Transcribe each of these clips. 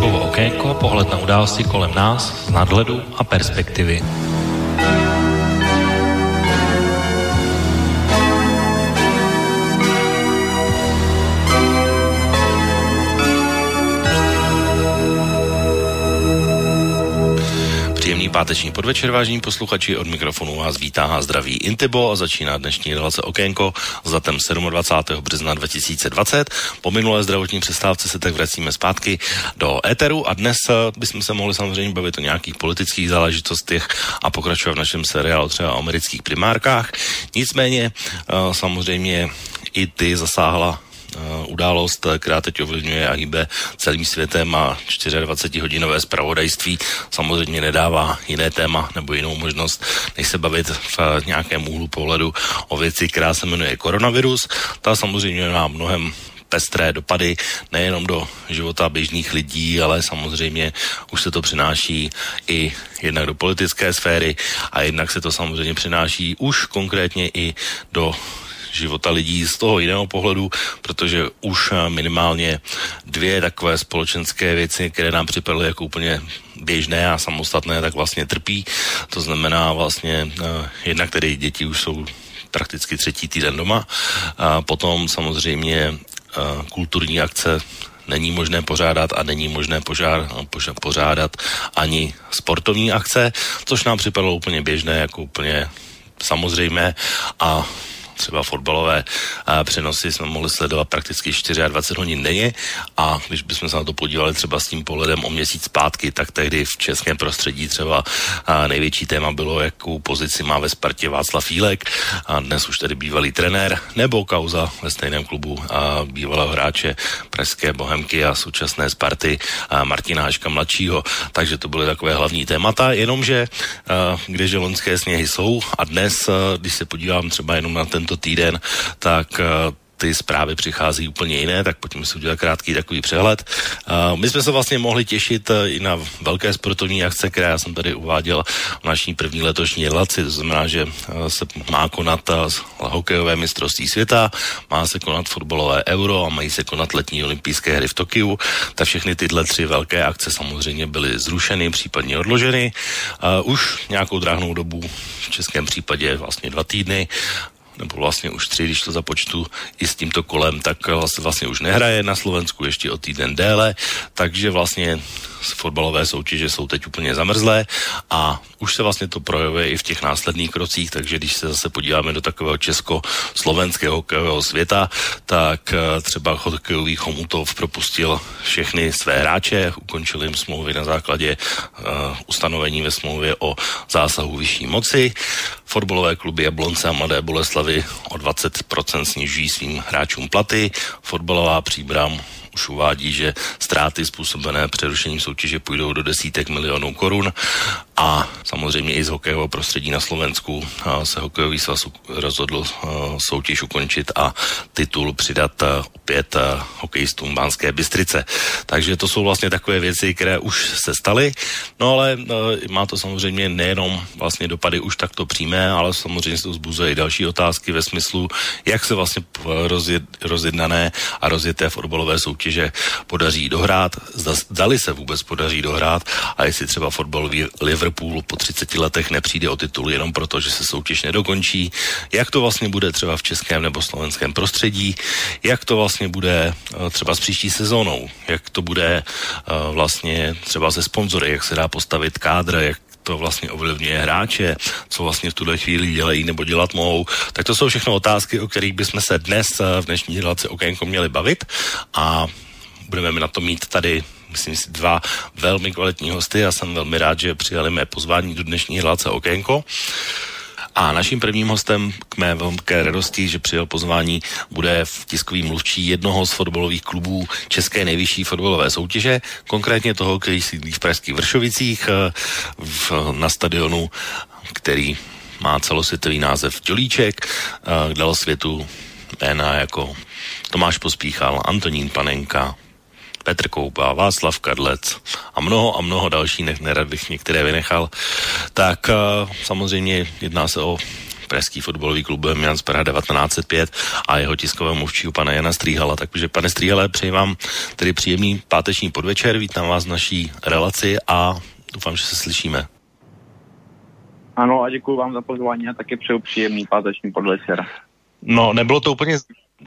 Intibovo okénko, pohled na události kolem nás z nadhledu a perspektivy. Páteční podvečer, vážení posluchači, od mikrofonu vás vítá a zdraví Intibo a začíná dnešní relace Okénko s datem 27. března 2020. Po minulé zdravotní přestávce se tak vracíme zpátky do éteru a dnes eh, bychom se mohli samozřejmě bavit o nějakých politických záležitostech a pokračovat v našem seriálu třeba o amerických primárkách. Nicméně eh, samozřejmě i ty zasáhla událost, která teď ovlivňuje a hýbe celým světem a 24-hodinové zpravodajství samozřejmě nedává jiné téma nebo jinou možnost, než se bavit v nějakém úhlu pohledu o věci, která se jmenuje koronavirus. Ta samozřejmě má mnohem pestré dopady nejenom do života běžných lidí, ale samozřejmě už se to přináší i jednak do politické sféry a jednak se to samozřejmě přináší už konkrétně i do života lidí z toho jiného pohledu, protože už eh, minimálně dvě takové společenské věci, které nám připadaly jako úplně běžné a samostatné, tak vlastně trpí. To znamená vlastně uh, jednak tedy děti už jsou prakticky třetí týden doma. A potom samozřejmě uh, kulturní akce není možné pořádat a není možné požár, pořádat ani sportovní akce, což nám připadalo úplně běžné, jako úplně samozřejmé a třeba fotbalové přenosy jsme mohli sledovat prakticky 24 hodin denně. A když bychom se na to podívali třeba s tím pohledem o měsíc zpátky, tak tehdy v českém prostředí třeba největší téma bylo, jakou pozici má ve Spartě Václav Fílek a dnes už tedy bývalý trenér nebo kauza ve stejném klubu a bývalého hráče Pražské Bohemky a současné Sparty a Martina Haška mladšího. Takže to byly takové hlavní témata, jenomže kdeže loňské sněhy jsou a dnes, když se podívám třeba jenom na tento týden, tak eh, ty zprávy přichází úplně jiné, tak pojďme si udělat krátký takový přehled. Uh, my jsme se vlastně mohli těšit uh, i na velké sportovní akce, které já jsem tady uváděl v naší první letošní relaci, to znamená, že se má konat hokejové mistrovství světa, má se konat fotbalové euro a mají se konat letní olympijské hry v Tokiu, tak všechny tyhle tři velké akce samozřejmě byly zrušeny, případně odloženy. Už nějakou dráhnou dobu, v českém případě vlastně dva týdny, nebo vlastně už tři, když to započtu i s tímto kolem, tak vlastně, vlastně už nehraje na Slovensku ještě o týden déle, takže vlastně fotbalové soutěže jsou teď úplně zamrzlé a už se vlastně to projevuje i v těch následných krocích, takže když se zase podíváme do takového česko-slovenského hokejového světa, tak eh, třeba hokejový Chomutov propustil všechny své hráče, ukončil jim smlouvy na základě uh, ustanovení ve smlouvě o zásahu vyšší moci. Fotbalové kluby Jablonce a Mladé Boleslavy o 20% snižují svým hráčům platy. Fotbalová příbram už uvádí, že ztráty způsobené přerušením soutěže půjdou do desítek milionů korun a samozřejmě i z hokejového prostředí na Slovensku se hokejový svaz rozhodl soutěž ukončit a titul přidat opět hokejistům Bánské Bystrice. Takže to jsou vlastně takové věci, které už se staly, no ale má to samozřejmě nejenom vlastně dopady už takto přímé, ale samozřejmě se to zbuzuje i další otázky ve smyslu, jak se vlastně rozjed, rozjednané a rozjeté fotbalové soutěže podaří dohrát, zda, zdali se vůbec podaří dohrát a jestli třeba fotbalový Liverpool Liverpool po 30 letech nepřijde o titul jenom proto, že se soutěž nedokončí, jak to vlastně bude třeba v českém nebo slovenském prostředí, jak to vlastně bude eh, třeba s příští sezónou, jak to bude eh, vlastně třeba ze sponzory, jak se dá postavit kádr, jak to vlastně ovlivňuje hráče, co vlastně v tuhle chvíli dělají nebo dělat mohou. Tak to jsou všechno otázky, o kterých bychom se dnes eh, v dnešní relaci okénko měli bavit. A budeme na to mít tady myslím si, dva velmi kvalitní hosty. Já jsem velmi rád, že přijali mé pozvání do dnešní relace Okénko. A naším prvním hostem k mé velké radosti, že přijel pozvání, bude v tiskový mluvčí jednoho z fotbalových klubů České nejvyšší fotbalové soutěže, konkrétně toho, který sídlí v Pražských Vršovicích eh, v, na stadionu, který má celosvětový název Dělíček, eh, dal světu jména jako Tomáš Pospíchal, Antonín Panenka, Petr Koupa, Václav Kadlec a mnoho a mnoho dalších, nerad bych některé vynechal, tak uh, samozřejmě jedná se o Pražský fotbalový klub Jan Praha 1905 a jeho tiskového mluvčího pana Jana Stříhala. Takže pane Stříhale, přeji vám tedy příjemný páteční podvečer, vítám vás v naší relaci a doufám, že se slyšíme. Ano a děkuji vám za pozvání a taky přeju příjemný páteční podvečer. No, nebylo to úplně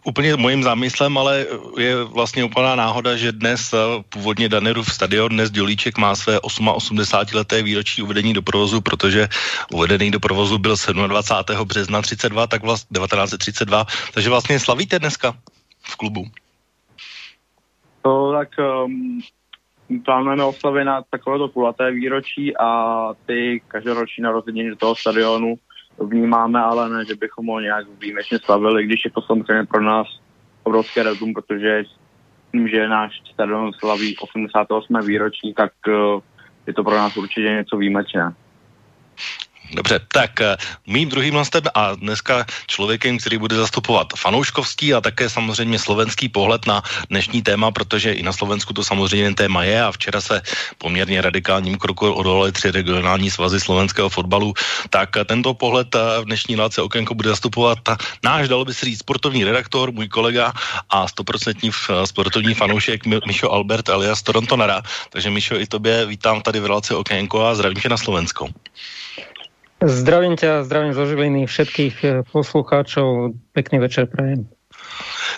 úplně mojím zámyslem, ale je vlastně úplná náhoda, že dnes eh, původně Danerův stadion, dnes Dělíček má své 88 leté výročí uvedení do provozu, protože uvedený do provozu byl 27. března 32, tak vlastně 1932, takže vlastně slavíte dneska v klubu. To tak um, plánujeme oslavy na takovéto kulaté výročí a ty každoroční narozeniny do toho stadionu vnímáme, ale ne, že bychom ho nějak výjimečně slavili, když je to samozřejmě pro nás obrovské rezum, protože tím, že náš stadion slaví 88. výročí, tak uh, je to pro nás určitě něco výjimečné. Dobře, tak eh, mým druhým hostem a dneska člověkem, který bude zastupovat fanouškovský a také samozřejmě slovenský pohled na dnešní téma, protože i na Slovensku to samozřejmě téma je a včera se poměrně radikálním kroku odolali tři regionální svazy slovenského fotbalu, tak eh, tento pohled eh, v dnešní láce Okénko bude zastupovat náš, dalo by se říct, sportovní redaktor, můj kolega a stoprocentní sportovní fanoušek Mišo Albert alias Toronto Nara. Takže Mišo, i tobě vítám tady v relaci Okénko a zdravím tě na Slovensko. Zdravím ťa, zdravím zo Žiliny všetkých eh, poslucháčov. Pekný večer prajem.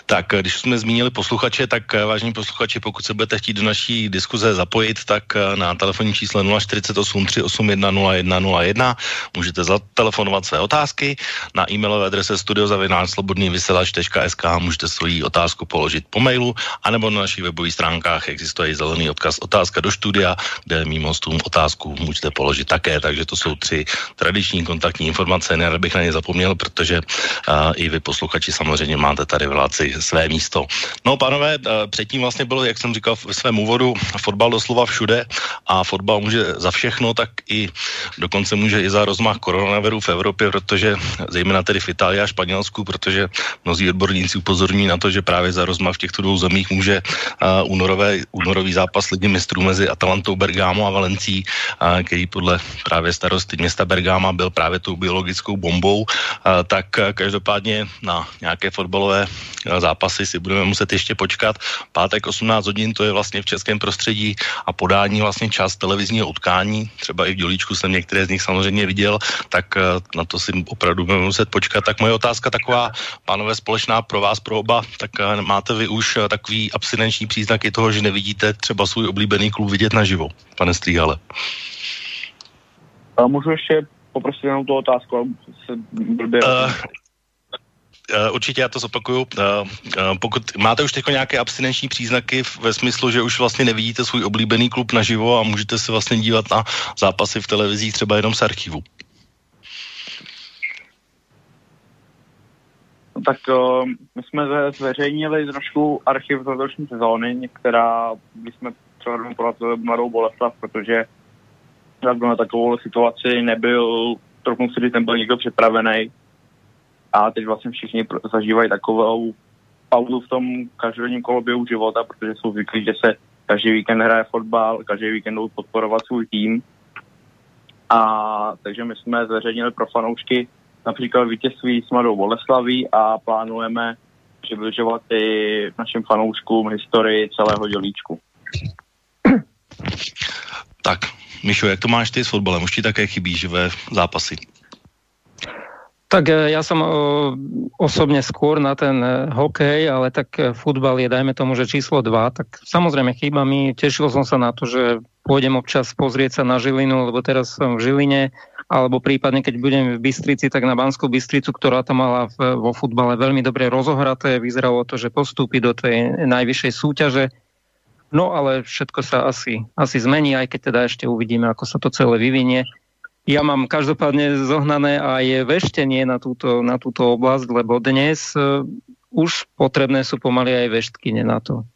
Tak když jsme zmínili posluchače, tak eh, vážení posluchači, pokud se budete chtít do naší diskuze zapojit, tak eh, na telefonní čísle 048 381 0101 můžete zatelefonovat své otázky. Na e-mailové adrese studiozavináčslobodnývyselač.sk můžete svoji otázku položit po mailu, anebo na našich webových stránkách existuje zelený odkaz otázka do studia, kde mým hostům otázku můžete položit také, takže to jsou tři tradiční kontaktní informace, nerad bych na ně zapomněl, protože uh, i vy posluchači samozřejmě máte tady relaci své místo. No, pánové, eh, předtím vlastně bylo, jak jsem říkal ve svém úvodu, fotbal doslova všude a fotbal může za všechno, tak i dokonce může i za rozmach koronaviru v Evropě, protože zejména tedy v Itálii a Španělsku, protože mnozí odborníci upozorní na to, že právě za rozmach v těchto dvou zemích může uh, únorové, únorový zápas lidí mistrů mezi Atalantou Bergamo a Valencí, uh, který podle právě starosty města Bergama byl právě tou biologickou bombou, tak každopádně na nějaké fotbalové zápasy si budeme muset ještě počkat. Pátek 18 hodin, to je vlastně v českém prostředí a podání vlastně část televizního utkání, třeba i v Dělíčku jsem některé z nich samozřejmě viděl, tak eh, na to si opravdu budeme muset počkat. Tak moje otázka taková, pánové, společná pro vás, pro oba, tak eh, máte vy už eh, takový abstinenční příznaky toho, že nevidíte třeba svůj oblíbený klub vidět naživo, pane Stříhale? Můžu ještě poprosit jenom tu otázku, se blbě... Uh, Eh, určitě já to zopakuju. Eh, eh, pokud máte už teď nějaké abstinenční příznaky ve smyslu, že už vlastně nevidíte svůj oblíbený klub naživo a můžete se vlastně dívat na zápasy v televizích třeba jenom z archivu. No tak my jsme zveřejnili trošku archiv z letošní sezóny, některá, když jsme třeba poradili Mladou Boleslav, protože na takovou situaci nebyl, trochu si říct, nebyl nikdo připravený a teď vlastně všichni zažívají takovou pauzu v tom každodenním koloběhu života, protože jsou zvyklí, že se každý víkend hraje fotbal, každý víkend jdou podporovat svůj tým. A takže my jsme zveřejnili pro fanoušky například vítězství s Mladou Boleslaví a plánujeme přibližovat i našim fanouškům historii celého dělíčku. Tak, Mišo, jak to máš ty s fotbalem? Už ti také chybí živé zápasy? Tak e, ja som osobne skôr na ten e, hokej, ale tak e, futbal je, dajme tomu, že číslo 2, tak samozrejme chýba mi, tešil som sa na to, že pôjdem občas pozrieť sa na Žilinu, lebo teraz som v Žiline, alebo prípadne, keď budem v Bystrici, tak na Banskú Bystricu, ktorá tam mala v, vo futbale veľmi dobre rozohraté, vyzeralo to, že postúpi do tej najvyššej súťaže. No ale všetko sa asi, asi zmení, aj keď teda ešte uvidíme, ako sa to celé vyvinie. Ja mám každopádne zohnané aj veštenie na túto, na túto oblasť, lebo dnes uh, už potrebné sú pomaly aj veštkine na to.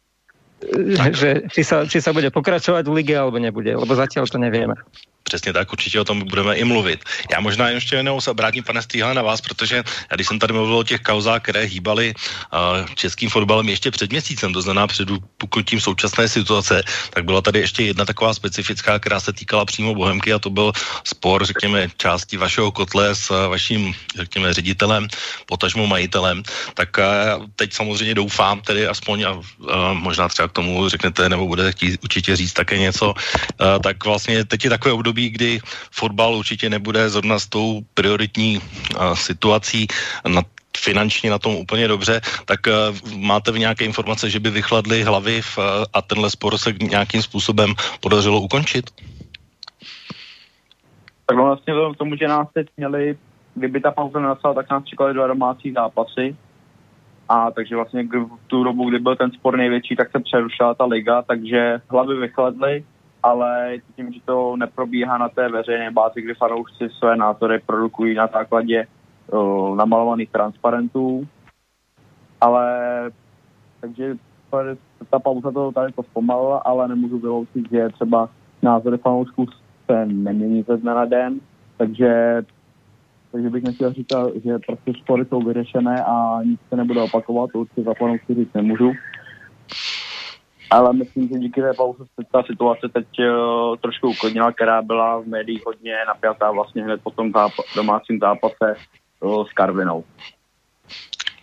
Že či sa, či sa bude pokračovať v lige alebo nebude, lebo zatiaľ to nevieme. Přesně tak, určitě o tom budeme i mluvit. Já možná ještě jednou se obrátím, pane Stýhle, na vás, protože já, když jsem tady mluvil o těch kauzách, které hýbaly uh, českým fotbalem ještě před měsícem, to znamená před puknutím současné situace, tak byla tady ještě jedna taková specifická, která se týkala přímo Bohemky a to byl spor, řekněme, části vašeho kotle s uh, vaším, řekněme, ředitelem, potažmo majitelem. Tak uh, teď samozřejmě doufám, tedy aspoň, a uh, možná třeba k tomu řeknete, nebo budete chtít určitě říct také něco, tak vlastně teď je takové období, kdy fotbal určitě nebude zrovna s tou prioritní situací na finančně na tom úplně dobře, tak uh, máte v nějaké informace, že by vychladly hlavy v, uh, a tenhle spor se nějakým způsobem podařilo ukončit? Tak vlastně k tomu, že nás teď měli, kdyby ta pauza nenastala, tak nás čekali dva domácí zápasy. A takže vlastně v tu dobu, kdy byl ten spor největší, tak se přerušila ta liga, takže hlavy vychladly ale tím, že to neprobíhá na té veřejné bázi, kdy fanoušci své názory produkují na základě uh, namalovaných transparentů, ale takže ta pauza to tady to zpomalila, ale nemůžu vyloučit, že třeba názory fanoušků se nemění ze dne na den, takže takže bych nechtěl říkat, že prostě spory jsou vyřešené a nic se nebude opakovat, to určitě za fanoušky říct nemůžu ale myslím, že díky té pauze se ta situace teď uh, trošku uklidnila, která byla v médiích hodně napjatá vlastně hned po tom zápa- domácím zápase uh, s Karvinou.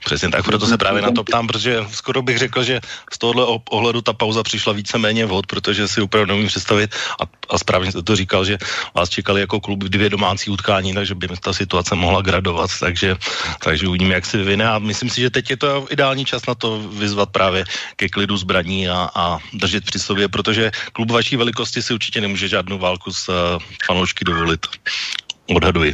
Přesně tak, proto se právě na to ptám, protože skoro bych řekl, že z tohohle ohledu ta pauza přišla víceméně vhod, protože si opravdu nemůžu představit a, a správně jste to říkal, že vás čekali jako klub dvě domácí utkání, takže by ta situace mohla gradovat, takže, takže uvidíme, jak se vyvine a myslím si, že teď je to ideální čas na to vyzvat právě ke klidu zbraní a, a držet při sobě, protože klub vaší velikosti si určitě nemůže žádnou válku s uh, fanoušky dovolit. Odhaduji.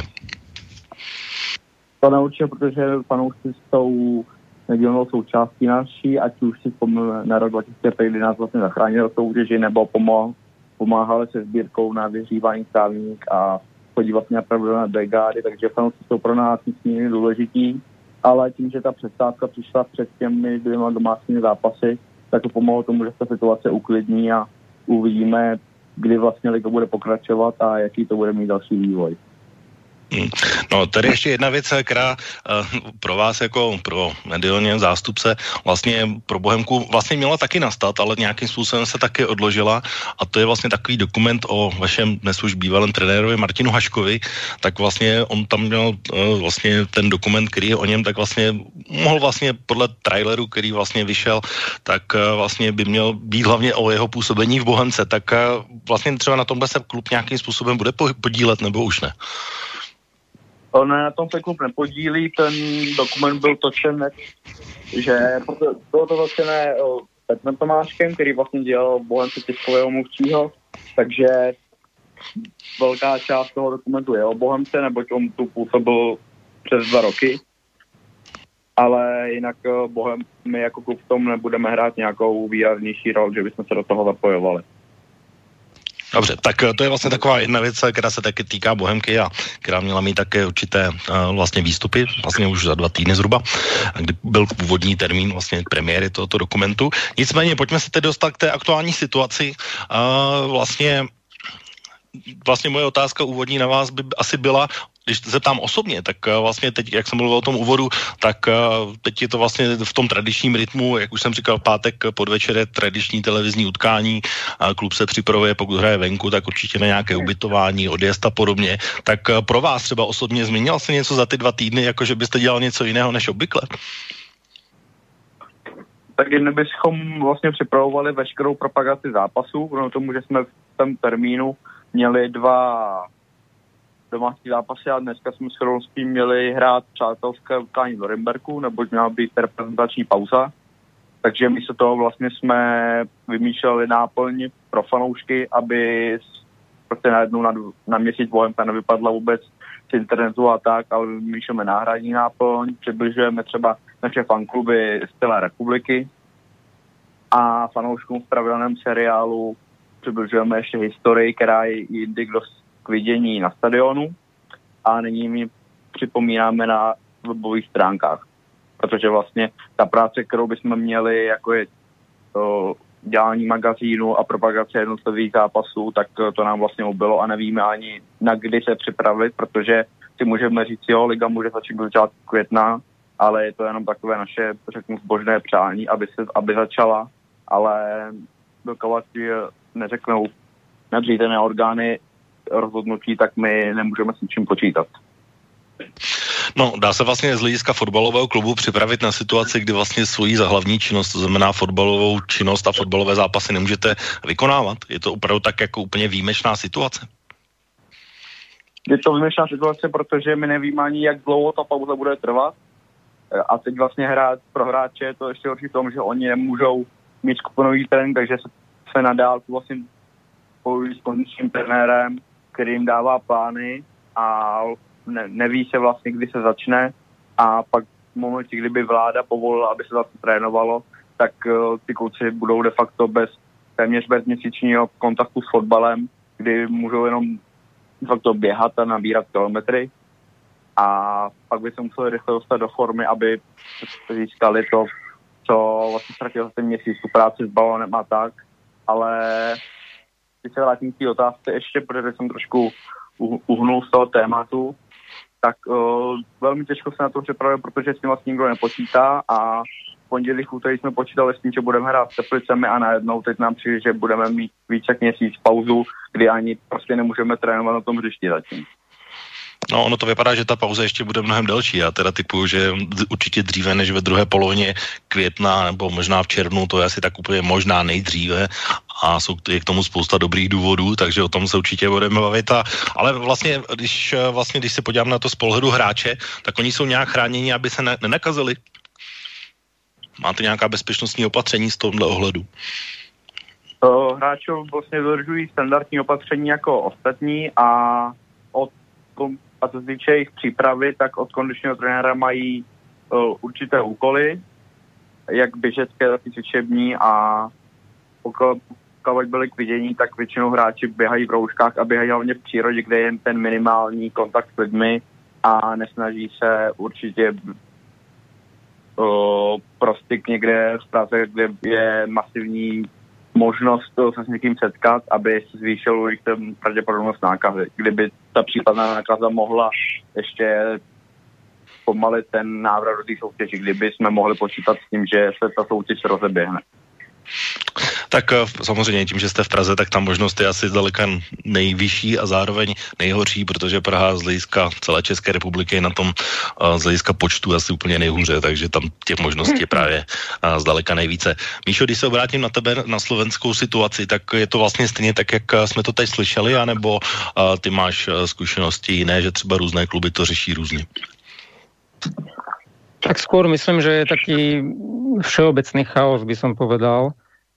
To neurčitě, protože fanoušci jsou nedílnou součástí naší, ať už si vzpomínáme na rok 2005, kdy nás vlastně zachránil soutěži, nebo pomohl, pomáhali se sbírkou na vyhřívání stávník a chodí vlastně na pravidelné brigády, takže fanoušci jsou pro nás nicméně důležití, ale tím, že ta přestávka přišla před těmi dvěma domácími zápasy, tak to pomohlo tomu, že se situace uklidní a uvidíme, kdy vlastně liga bude pokračovat a jaký to bude mít další vývoj. Hmm. No, tady ještě jedna věc, která uh, pro vás jako pro mediálně zástupce vlastně pro Bohemku vlastně měla taky nastat, ale nějakým způsobem se taky odložila a to je vlastně takový dokument o vašem dnes už bývalém trenérovi Martinu Haškovi, tak vlastně on tam měl uh, vlastně ten dokument, který je o něm, tak vlastně mohl vlastně podle traileru, který vlastně vyšel, tak uh, vlastně by měl být hlavně o jeho působení v Bohemce, tak vlastně třeba na tomhle se klub nějakým způsobem bude podílet nebo už ne? Ne, na tom se klub nepodílí, ten dokument byl točen, že bylo to točené Petrem Tomáškem, který vlastně dělal Bohemce tiskového mluvčího, takže velká část toho dokumentu je o Bohemce, neboť on tu působil přes dva roky. Ale jinak Bohem, my jako klub v tom nebudeme hrát nějakou výraznější roli, že bychom se do toho zapojovali. Dobře, tak eh, to je vlastně taková jedna věc, která se taky týká Bohemky a která měla mít také určité uh, vlastně výstupy, vlastně už za dva týdny zhruba, kdy byl původní termín vlastně premiéry tohoto dokumentu. Nicméně pojďme se tedy dostat k té aktuální situaci. Uh, vlastně vlastně moje otázka úvodní na vás by asi byla, když se tam osobně, tak uh, vlastně teď, jak jsem mluvil o tom úvodu, tak uh, teď je to vlastně v tom tradičním rytmu, jak už jsem říkal, pátek podvečer tradiční televizní utkání, uh, klub se připravuje, pokud hraje venku, tak určitě na nějaké ubytování, odjezd a podobně. Tak uh, pro vás třeba osobně změnil se něco za ty dva týdny, jako že byste dělal něco jiného než obvykle? tak jen bychom vlastně připravovali veškerou propagaci zápasu, protože tomu, že jsme v tom termínu měli dva domácí zápasy a dneska jsme s Chrolským měli hrát přátelské utkání v Norimberku, neboť měla být reprezentační pauza. Takže místo toho vlastně jsme vymýšleli náplň pro fanoušky, aby prostě najednou na, na měsíc Bohemka nevypadla vůbec z internetu a tak, ale vymýšlíme náhradní náplň, přibližujeme třeba naše fankluby z celé republiky a fanouškům v pravidelném seriálu přibližujeme ještě historii, která je jindy dost k vidění na stadionu a nyní mi připomínáme na webových stránkách. Protože vlastně ta práce, kterou bychom měli, jako je to dělání magazínu a propagace jednotlivých zápasů, tak to nám vlastně ubylo a nevíme ani na kdy se připravit, protože si můžeme říct, jo, liga může začít začátku května, ale je to jenom takové naše, řeknu, zbožné přání, aby, se, aby začala, ale dokovat neřeknou nadřízené orgány rozhodnutí, tak my nemůžeme s ničím počítat. No, dá se vlastně z hlediska fotbalového klubu připravit na situaci, kdy vlastně svoji za hlavní činnost, to znamená fotbalovou činnost a fotbalové zápasy nemůžete vykonávat? Je to opravdu tak jako úplně výjimečná situace? Je to výjimečná situace, protože my nevíme ani, jak dlouho ta pauza bude trvat. A teď vlastně hrát pro hráče je to ještě horší v tom, že oni nemůžou mít skupinový trénink, takže se, se nadál vlastně spojují s kondičním trenérem, který jim dává plány a ne, neví se vlastně, kdy se začne. A pak v momentě, kdyby vláda povolila, aby se zase trénovalo, tak uh, ty kluci budou de facto bez téměř bez měsíčního kontaktu s fotbalem, kdy můžou jenom de facto běhat a nabírat kilometry. A pak by se museli rychle dostat do formy, aby získali to, co vlastně ztratil za ten měsíc, tu práci s balonem a tak, ale když se vrátím k té otázce ještě, protože jsem trošku uhnul z toho tématu, tak uh, velmi těžko se na to připravuje, protože s tím vlastně nikdo nepočítá a v pondělí, v úterý jsme počítali s tím, že budeme hrát s Teplicemi a najednou teď nám přijde, že budeme mít více měsíc pauzu, kdy ani prostě nemůžeme trénovat na tom hřišti zatím. No, ono to vypadá, že ta pauza ještě bude mnohem delší. Já teda typuju, že určitě dříve než ve druhé polovině května nebo možná v červnu, to je asi tak úplně možná nejdříve a jsou je k tomu spousta dobrých důvodů, takže o tom se určitě budeme bavit. A, ale vlastně když, vlastně, když se podívám na to z pohledu hráče, tak oni jsou nějak chráněni, aby se ne, nenakazili. Máte nějaká bezpečnostní opatření z tomhle ohledu? Hráči vlastně dodržují standardní opatření jako ostatní a od a co se týče jejich přípravy, tak od kondičního trenéra mají uh, určité úkoly, jak běžecké, tak i cvičební a pokud, pokud byly k vidění, tak většinou hráči běhají v rouškách a běhají hlavně v přírodě, kde je ten minimální kontakt s lidmi a nesnaží se určitě uh, prostyk někde v Praze, kde je masivní možnost se s někým setkat, aby se zvýšil jejich pravděpodobnost nákazy. Kdyby ta případná nákaza mohla ještě pomalit ten návrat do té soutěže, kdyby jsme mohli počítat s tím, že se ta soutěž rozeběhne. Tak eh, samozřejmě tím, že jste v Praze, tak ta možnost je asi zdaleka nejvyšší a zároveň nejhorší, protože Praha z hlediska celé České republiky je na tom eh, z hlediska počtu asi úplně nejhůře, takže tam těch možností je právě eh, zdaleka nejvíce. Míšo, když se obrátím na tebe na slovenskou situaci, tak je to vlastně stejně tak, jak jsme to teď slyšeli, anebo ty máš zkušenosti jiné, že třeba různé kluby to řeší různě? Tak skôr myslím, že je taký všeobecný chaos, by som povedal.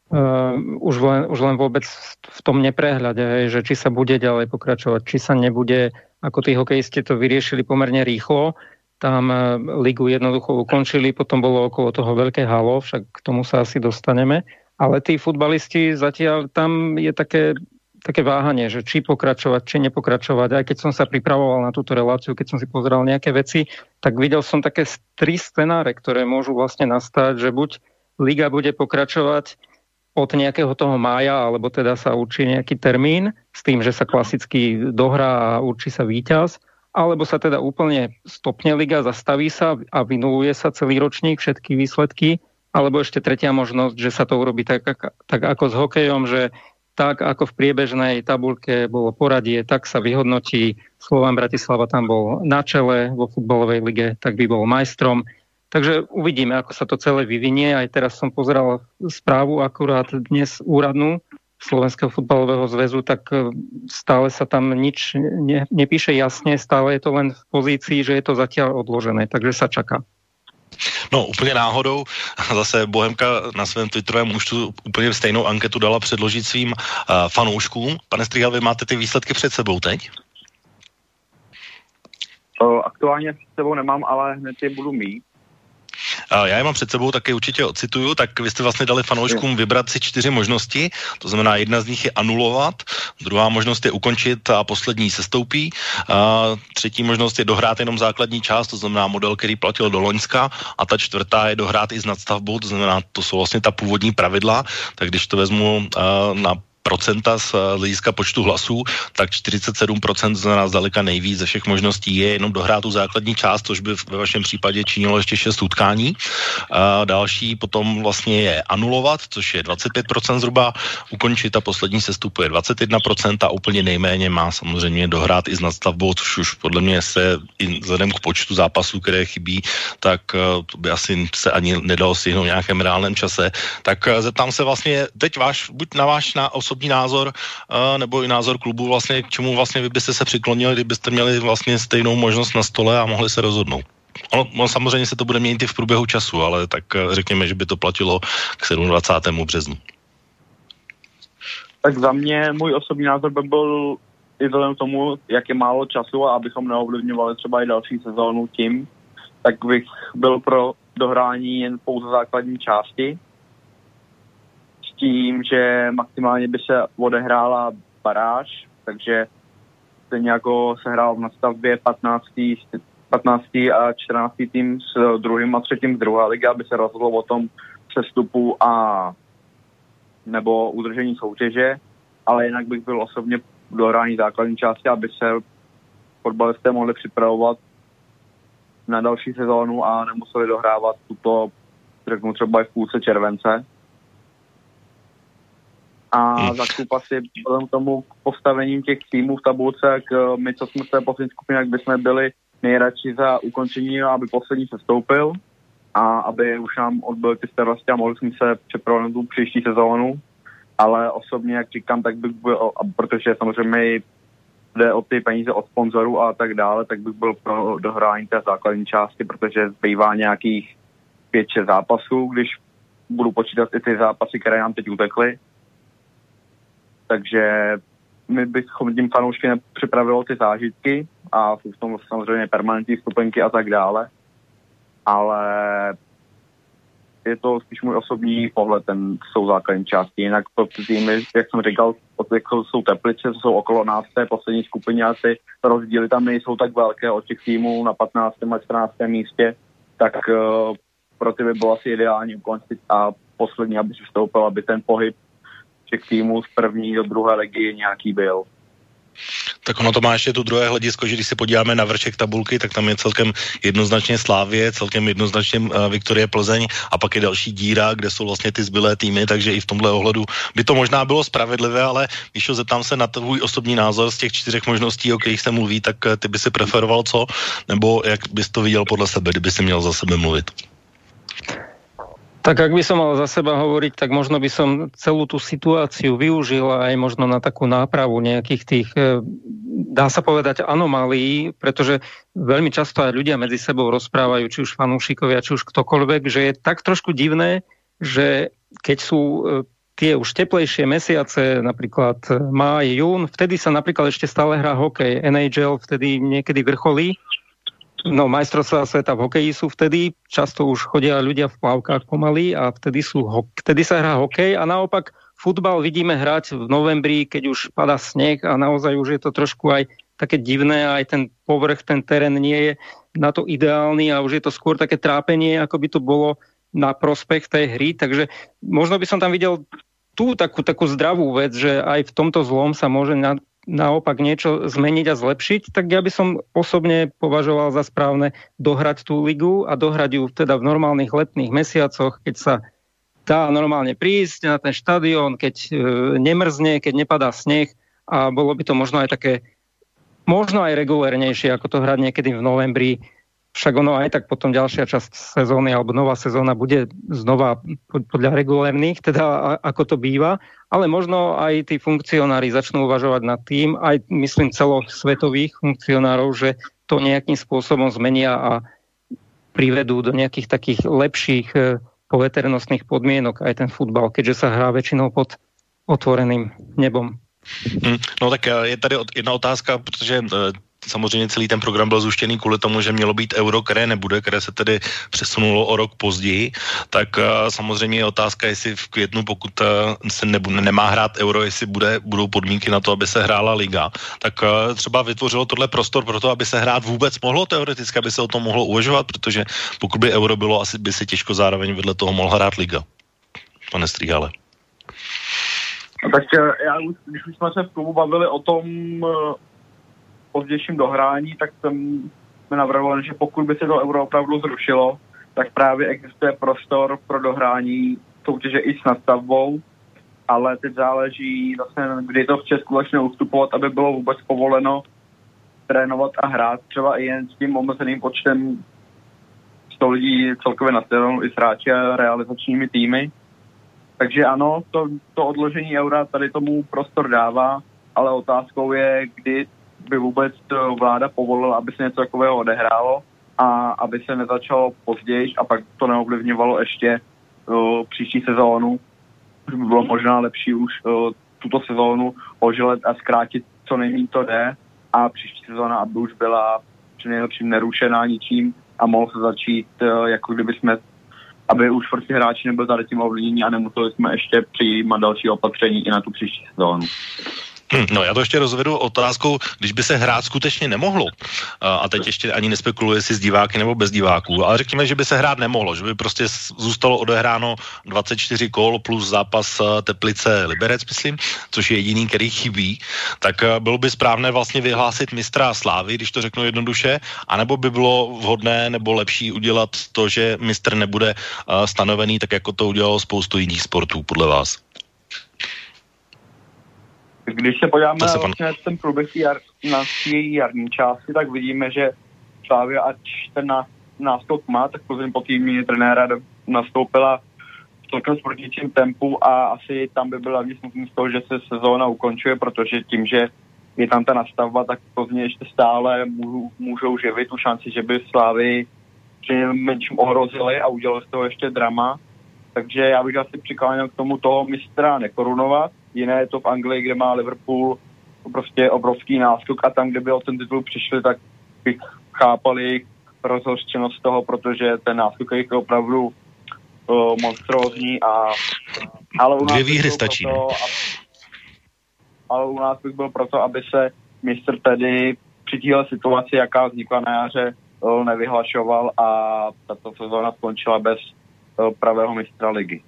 Uh, už, len, už len vôbec v tom neprehľade, že či sa bude ďalej pokračovať, či sa nebude, ako tí hokejisti to vyriešili pomerne rýchlo, tam uh, ligu jednoducho ukončili, potom bolo okolo toho veľké halo, však k tomu sa asi dostaneme, ale tí futbalisti zatiaľ tam je také, také váhanie, že či pokračovať, či nepokračovať. Aj keď som sa pripravoval na túto reláciu, keď som si pozeral nejaké veci, tak videl som také tri scenáre, ktoré môžu vlastne nastať, že buď liga bude pokračovať od nejakého toho mája, alebo teda sa určí nejaký termín s tým, že sa klasicky dohrá a určí sa víťaz, alebo sa teda úplne stopne liga, zastaví sa a vynuluje sa celý ročník, všetky výsledky, alebo ešte tretia možnosť, že sa to urobí tak, tak ako s hokejom, že tak ako v priebežnej tabulke bolo poradie, tak sa vyhodnotí. Slovan Bratislava tam bol na čele vo futbalovej lige, tak by bol majstrom. Takže uvidíme, ako sa to celé vyvinie. Aj teraz som pozeral správu akurát dnes úradnú Slovenského futbalového zväzu, tak e, stále sa tam nič ne, nepíše jasne, stále je to len v pozícii, že je to zatiaľ odložené, takže sa čaká. No úplně náhodou, zase Bohemka na svém Twitterovém účtu úplně stejnou anketu dala předložit svým uh, fanouškům. Pane Strihal, vy máte ty výsledky před sebou teď? Aktuálně s sebou nemám, ale hned je budu mít. Já je mám před sebou, taky určitě ocituju, tak vy jste vlastně dali fanouškům vybrat si čtyři možnosti, to znamená jedna z nich je anulovat, druhá možnost je ukončit a poslední se stoupí, a třetí možnost je dohrát jenom základní část, to znamená model, který platil do Loňska. A ta čtvrtá je dohrát i s nadstavbou, to znamená, to jsou vlastně ta původní pravidla, tak když to vezmu na procenta z eh, hlediska počtu hlasů, tak 47% znamená zdaleka nejvíc ze všech možností je jenom dohrát tu základní část, což by ve vašem případě činilo ještě 6 utkání. A další potom vlastně je anulovat, což je 25% zhruba, ukončit a poslední sestup je 21% a úplně nejméně má samozřejmě dohrát i s nadstavbou, což už podle mě se i vzhledem k počtu zápasů, které chybí, tak eh, to by asi se ani nedalo si v nějakém reálném čase. Tak eh, zeptám se vlastně teď váš, buď na váš na osobní osobní názor uh, nebo i názor klubu vlastně, k čemu vlastně vy byste se přiklonili, kdybyste měli vlastně stejnou možnost na stole a mohli se rozhodnout? Ono, ono samozřejmě se to bude měnit i v průběhu času, ale tak uh, řekněme, že by to platilo k 27. březnu. Tak za mě můj osobní názor by byl i vzhledem k tomu, jak je málo času a abychom neovlivňovali třeba i další sezónu tím, tak bych byl pro dohrání jen pouze základní části tím, že maximálně by se odehrála baráž, takže stejně jako se hrál v nastavbě 15. 15. a 14. tým s druhým a třetím z druhé ligy, aby se rozhodlo o tom přestupu a nebo udržení soutěže, ale jinak bych byl osobně dohrání základní části, aby se fotbalisté mohli připravovat na další sezónu a nemuseli dohrávat tuto, řeknu třeba i v půlce července a hmm. za asi vzhledem k tomu postavením těch týmů v tabulce, jak eh, my, co jsme v té poslední skupině, jak bychom byli nejradši za ukončení, aby poslední se stoupil a aby už nám odbyly ty starosti a mohli jsme se připravit tu příští sezónu. Ale osobně, jak říkám, tak bych byl, protože samozřejmě jde o ty peníze od sponzorů a tak dále, tak bych byl pro dohrání té základní části, protože zbývá nějakých 5-6 zápasů, když budu počítat i ty zápasy, které nám teď utekly, takže my bychom tím fanoušky nepřipravilo ty zážitky a jsou v tom samozřejmě permanentní stupenky a tak dále, ale je to spíš můj osobní pohled, ten jsou základní části. Jinak to týmy, jak jsem říkal, jako jsou Teplice, jsou okolo nás té poslední skupině a ty rozdíly tam nejsou tak velké od těch týmů na 15. a 14. místě, tak uh, pro ty by bylo asi ideální ukončit a poslední, aby si vstoupil, aby ten pohyb těch týmů z první do druhé ligy nějaký byl. Tak ono to má ještě tu druhé hledisko, že když se podíváme na vrček tabulky, tak tam je celkem jednoznačně Slávě, celkem jednoznačně uh, Viktorie Plzeň a pak je další díra, kde jsou vlastně ty zbylé týmy, takže i v tomhle ohledu by to možná bylo spravedlivé, ale když zeptám se na tvůj osobní názor z těch čtyřech možností, o kterých se mluví, tak eh, ty by si preferoval co? Nebo jak bys to viděl podle sebe, kdyby si měl za sebe mluvit? Tak ak by som mal za seba hovoriť, tak možno by som celú tú situáciu využil aj možno na takú nápravu nejakých tých, e, dá sa povedať, anomálií, pretože veľmi často aj ľudia medzi sebou rozprávajú, či už fanúšikovia, či už ktokoľvek, že je tak trošku divné, že keď sú e, tie už teplejšie mesiace, napríklad máj, jún, vtedy sa napríklad ešte stále hrá hokej. NHL vtedy niekedy vrcholí No, majstrovstvá sveta v hokeji sú vtedy, často už chodia ľudia v plavkách pomaly a vtedy, sú, vtedy sa hrá hokej a naopak futbal vidíme hrať v novembri, keď už pada sneh a naozaj už je to trošku aj také divné, aj ten povrch, ten terén nie je na to ideálny a už je to skôr také trápenie, ako by to bolo na prospech tej hry, takže možno by som tam videl tú takú, takú zdravú vec, že aj v tomto zlom sa môže naopak niečo zmeniť a zlepšiť, tak ja by som osobne považoval za správne dohrať tú ligu a dohrať ju teda v normálnych letných mesiacoch, keď sa dá normálne prísť na ten štadión, keď e, nemrzne, keď nepadá sneh a bolo by to možno aj také možno aj regulérnejšie, ako to hrať niekedy v novembri, však ono aj tak potom ďalšia časť sezóny alebo nová sezóna bude znova podľa regulérnych, teda ako to býva, ale možno aj tí funkcionári začnú uvažovať nad tým, aj myslím celosvetových funkcionárov, že to nejakým spôsobom zmenia a privedú do nejakých takých lepších e, poveternostných podmienok aj ten futbal, keďže sa hrá väčšinou pod otvoreným nebom. Hmm, no tak eh, je tady jedna otázka, protože eh, samozřejmě celý ten program byl zuštěný kvůli tomu, že mělo být euro, které nebude, které se tedy přesunulo o rok později, tak uh, samozřejmě je otázka, jestli v květnu, pokud uh, se nebude, nemá hrát euro, jestli bude, budou podmínky na to, aby se hrála liga, tak uh, třeba vytvořilo tohle prostor pro to, aby se hrát vůbec mohlo teoreticky, aby se o tom mohlo uvažovat, protože pokud by euro bylo, asi by se těžko zároveň vedle toho mohla hrát liga. Pane Stříhale. No, tak já, když už jsme se v klubu bavili o tom, pozdějším dohrání, tak jsem mi navrhoval, že pokud by se to euro opravdu zrušilo, tak právě existuje prostor pro dohrání soutěže i s nastavbou, ale teď záleží vlastně, kdy to v Česku začne ustupovat, aby bylo vůbec povoleno trénovat a hrát třeba i jen s tím omezeným počtem 100 lidí celkově na sezónu i s hráči a realizačními týmy. Takže ano, to, to odložení eura tady tomu prostor dává, ale otázkou je, kdy by vůbec vláda povolila, aby se něco takového odehrálo a aby se nezačalo později a pak to neovlivňovalo ještě uh, příští sezónu. By bylo možná lepší už uh, tuto sezónu ožilet a zkrátit co nejméně to jde a příští sezóna, aby už byla při nejlepším nerušená ničím a mohl se začít, uh, jako kdyby jsme aby už prostě hráči nebyli tady tím ovlivnění a nemuseli jsme ještě přijímat další opatření i na tu příští sezónu. Hm, no já to ještě rozvedu otázkou, když by se hrát skutečně nemohlo, a teď ještě ani nespekuluji si s diváky nebo bez diváků, ale řekněme, že by se hrát nemohlo, že by prostě zůstalo odehráno 24 kol plus zápas Teplice Liberec, myslím, což je jediný, který chybí, tak bylo by správné vlastně vyhlásit mistra Slávy, když to řeknu jednoduše, anebo by bylo vhodné nebo lepší udělat to, že mistr nebude stanovený, tak jako to udělalo spoustu jiných sportů, podle vás? Když se podíváme na vlastně ten průběh jar, na té jarní části, tak vidíme, že Slávia, ať ten nástup má, tak Plzeň po týmě trenéra nastoupila v celkem sportícím tempu a asi tam by byl hlavně smutný z toho, že se sezóna ukončuje, protože tím, že je tam ta nastavba, tak Plzeň ještě stále můžou, můžou živit tu šanci, že by Slávy při menším ohrozili a udělali z toho ještě drama. Takže já bych asi přikláněl k tomu toho mistra nekorunovat, jiné je to v Anglii, kde má Liverpool prostě obrovský náskok a tam, kde by o ten titul přišli, tak bych chápal jejich rozhořčenost toho, protože ten náskok je opravdu uh, monstrózní a ale u nás Dvě výhry stačí. Proto, ale u nás bych byl proto, aby se mistr tedy při téhle situaci, jaká vznikla na jaře, nevyhlašoval a tato sezóna skončila bez pravého mistra ligy.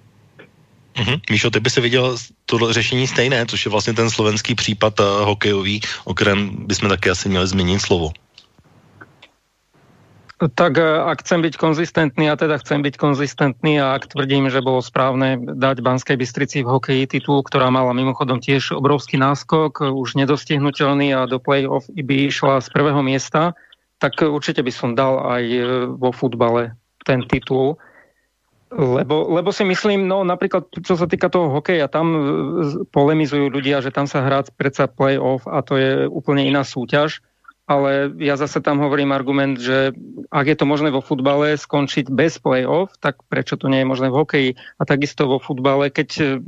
Mm-hmm. Míšo, ty by si viděl to řešení stejné, což je vlastně ten slovenský případ uh, hokejový, o kterém bychom taky asi měli změnit slovo. Tak eh, ak chcem byť konzistentný, a teda chcem byť konzistentný a ak tvrdím, že bolo správne dať Banskej Bystrici v hokeji titul, ktorá mala mimochodom tiež obrovský náskok, už nedostihnutelný a do play-off by išla z prvého miesta, tak určite by som dal aj eh, vo futbale ten titul. Lebo, lebo si myslím, no napríklad čo sa týka toho hokeja, tam polemizujú ľudia, že tam sa hrá predsa play-off a to je úplne iná súťaž, ale ja zase tam hovorím argument, že ak je to možné vo futbale skončiť bez play-off, tak prečo to nie je možné v hokeji? A takisto vo futbale, keď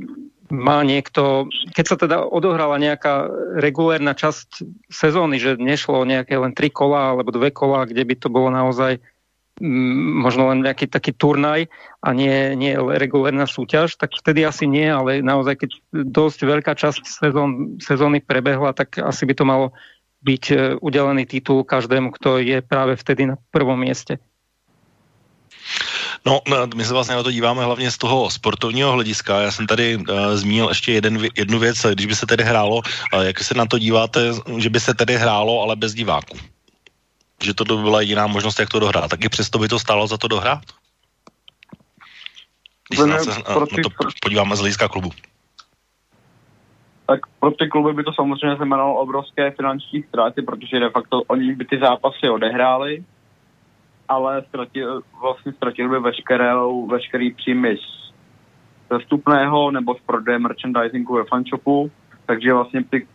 má niekto, keď sa teda odohrala nejaká regulérna časť sezóny, že nešlo nejaké len tri kola alebo dve kola, kde by to bolo naozaj možno len nejaký taký turnaj a nie, nie regulárna súťaž, tak vtedy asi nie, ale naozaj keď dosť veľká časť sezón, sezóny prebehla, tak asi by to malo byť e, udelený titul každému, kto je práve vtedy na prvom mieste. No, no, my se vlastně na to díváme hlavně z toho sportovního hlediska. Já jsem tady uh, zmínil ještě jeden, jednu věc, když by se tedy hrálo, uh, jak se na to díváte, že by se tedy hrálo, ale bez diváků že to by byla jediná možnost, jak to dohrát. Tak i přesto by to stálo za to dohrát? Když se na, se na to podíváme z hlediska klubu. Tak pro ty kluby by to samozřejmě znamenalo obrovské finanční ztráty, protože de facto oni by ty zápasy odehráli, ale ztratil, vlastně ztratili by veškerou, veškerý příjmy z zestupného nebo z prodeje merchandisingu ve fanshopu, takže vlastně ty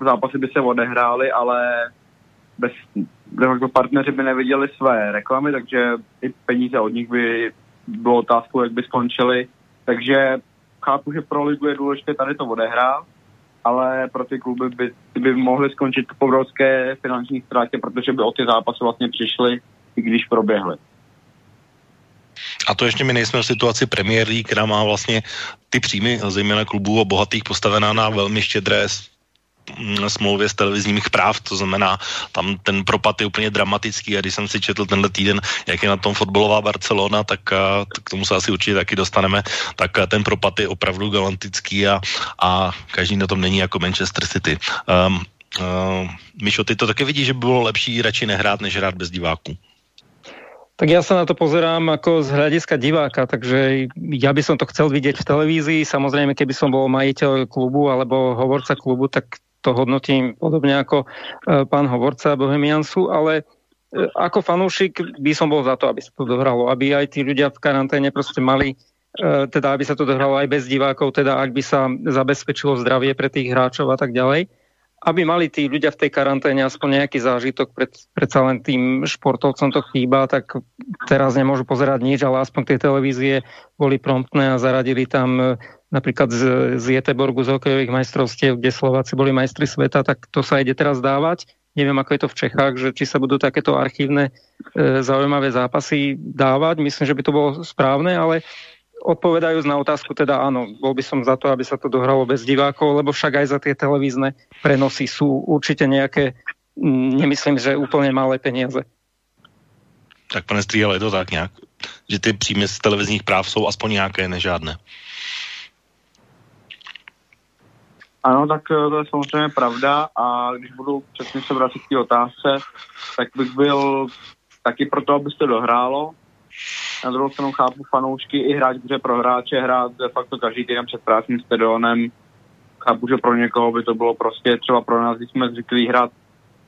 zápasy by se odehrály, ale bez, jako partneři by neviděli své reklamy, takže i peníze od nich by bylo otázkou, jak by skončily. Takže chápu, že pro ligu je důležité tady to odehrát, ale pro ty kluby by, by mohly skončit po obrovské finanční ztrátě, protože by o ty zápasy vlastně přišly, i když proběhly. A to ještě my nejsme v situaci Premier která má vlastně ty příjmy, zejména klubů a bohatých, postavená na velmi štědré smlouvě z televizních práv, to znamená, tam ten propad je úplně dramatický a když jsem si četl tenhle týden, jak je na tom fotbalová Barcelona, tak, tak k tomu se asi určitě taky dostaneme, tak ten propad je opravdu galantický a, a každý na tom není jako Manchester City. Um, uh, Mišo, ty to taky vidíš, že by bylo lepší radši nehrát, než hrát bez diváků? Tak ja sa na to pozerám ako z hľadiska diváka, takže ja by som to chcel vidieť v televízii. Samozrejme, keby som bol majiteľ klubu alebo hovorca klubu, tak to hodnotím podobne ako e, pán hovorca Bohemiansu, ale e, ako fanúšik by som bol za to, aby sa to dohralo, aby aj tí ľudia v karanténe proste mali e, teda aby sa to dohralo aj bez divákov, teda ak by sa zabezpečilo zdravie pre tých hráčov a tak ďalej aby mali tí ľudia v tej karanténe aspoň nejaký zážitok, pred, predsa len tým športovcom to chýba, tak teraz nemôžu pozerať nič, ale aspoň tie televízie boli promptné a zaradili tam e, napríklad z, z Jeteborgu z hokejových majstrovstiev, kde Slováci boli majstri sveta, tak to sa ide teraz dávať. Neviem, ako je to v Čechách, že či sa budú takéto archívne e, zaujímavé zápasy dávať. Myslím, že by to bolo správne, ale odpovedajúc na otázku, teda áno, bol by som za to, aby sa to dohralo bez divákov, lebo však aj za tie televízne prenosy sú určite nejaké, mm, nemyslím, že úplne malé peniaze. Tak pane Stříhal, je to tak nějak, že ty příjmy z televizních práv jsou aspoň nějaké, nežádné. Ano, tak eh, to je samozřejmě pravda a když budu přesně se vracet k té otázce, tak bych byl taky proto, aby se dohrálo, na druhou stranu chápu fanoušky i hráč, protože pro hráče hrát de facto každý týden před prázdným stadionem. Chápu, že pro někoho by to bylo prostě třeba pro nás, když jsme zvyklí hrát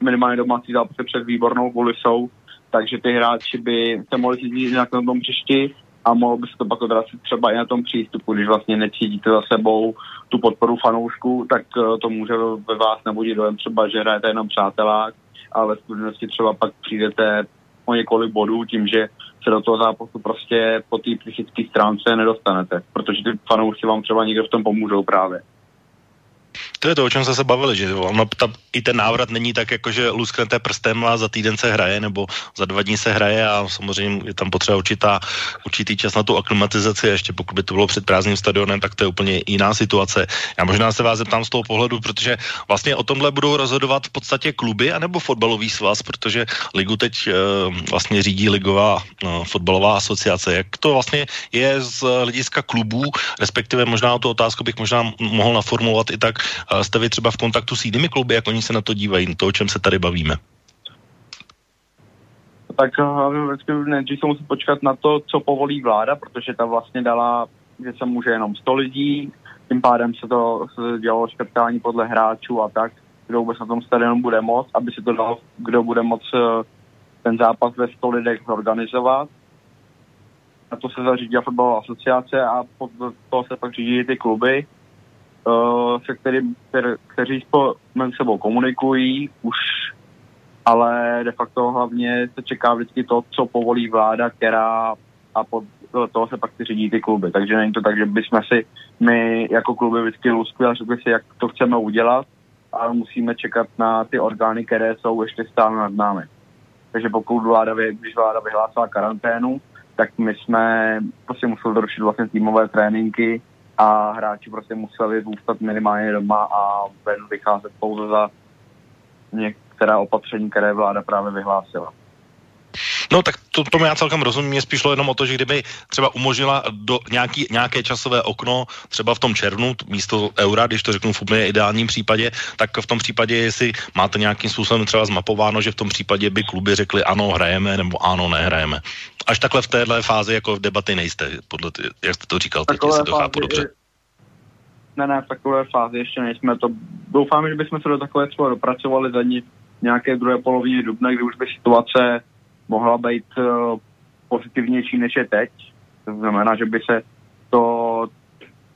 minimálně domácí zápasy před výbornou kulisou, takže ty hráči by se mohli cítit nějak na tom příšti a mohlo by se to pak odrazit třeba i na tom přístupu, když vlastně necítíte za sebou tu podporu fanoušků, tak eh, to může ve vás nebudit dojem třeba, že hrajete jenom přátelák, ale v skutečnosti třeba pak přijdete o několik bodů tím, že se do toho zápasu prostě po té psychické stránce nedostanete, protože ty fanoušci vám třeba někdo v tom pomůžou právě. To je to, o čem jsme se bavili, že ono, ta, i ten návrat není tak, jako že lusknete prstem a za týden se hraje, nebo za dva dní se hraje a samozřejmě je tam potřeba určitá, určitý čas na tu aklimatizaci, ještě pokud by to bylo před prázdným stadionem, tak to je úplně jiná situace. Já možná se vás zeptám z toho pohledu, protože vlastně o tomhle budou rozhodovat v podstatě kluby anebo fotbalový svaz, protože ligu teď e, vlastně řídí ligová e, fotbalová asociace. Jak to vlastně je z hlediska klubů, respektive možná tu otázku bych možná mohl naformulovat i tak, jste vy třeba v kontaktu s jinými kluby, jak oni se na to dívají, to, o čem se tady bavíme? Tak eh, hlavně vždycky se musí počkat na to, co povolí vláda, protože ta vlastně dala, že se může jenom 100 lidí, tím pádem se to se dělalo škrtání podle hráčů a tak, kdo vůbec na tom stadionu bude moc, aby se to dalo, kdo bude moc eh, ten zápas ve 100 lidech zorganizovat. Na to se zařídila fotbalová asociace a pod toho se pak řídí ty kluby se kterým, kter, kteří spolu sebou komunikují už, ale de facto hlavně se čeká vždycky to, co povolí vláda, která a pod toho se pak ty řídí ty kluby. Takže není to tak, že bychom si my jako kluby vždycky luskli a řekli si, jak to chceme udělat, ale musíme čekat na ty orgány, které jsou ještě stále nad námi. Takže pokud vláda, když vláda vyhlásila karanténu, tak my jsme prostě museli zrušit vlastně týmové tréninky, a hráči prostě museli zůstat minimálně doma a ven vycházet pouze za některá opatření, které vláda právě vyhlásila. No tak to, tomu já celkem rozumím, mě spíš jenom o to, že kdyby třeba umožnila do nějaký, nějaké časové okno, třeba v tom červnu, místo eura, když to řeknu v úplně ideálním případě, tak v tom případě, jestli máte nějakým způsobem třeba zmapováno, že v tom případě by kluby řekli ano, hrajeme, nebo ano, nehrajeme. Až takhle v téhle fázi jako v debaty nejste, podle ty, jak jste to říkal, teď si to chápu dobře. Ne, ne, v takové fázi ještě nejsme. To, doufám, že bychom se do takové třeba dopracovali za ní nějaké druhé polovině dubna, kdy už by situace mohla být uh, pozitivnější než je teď. To znamená, že by se to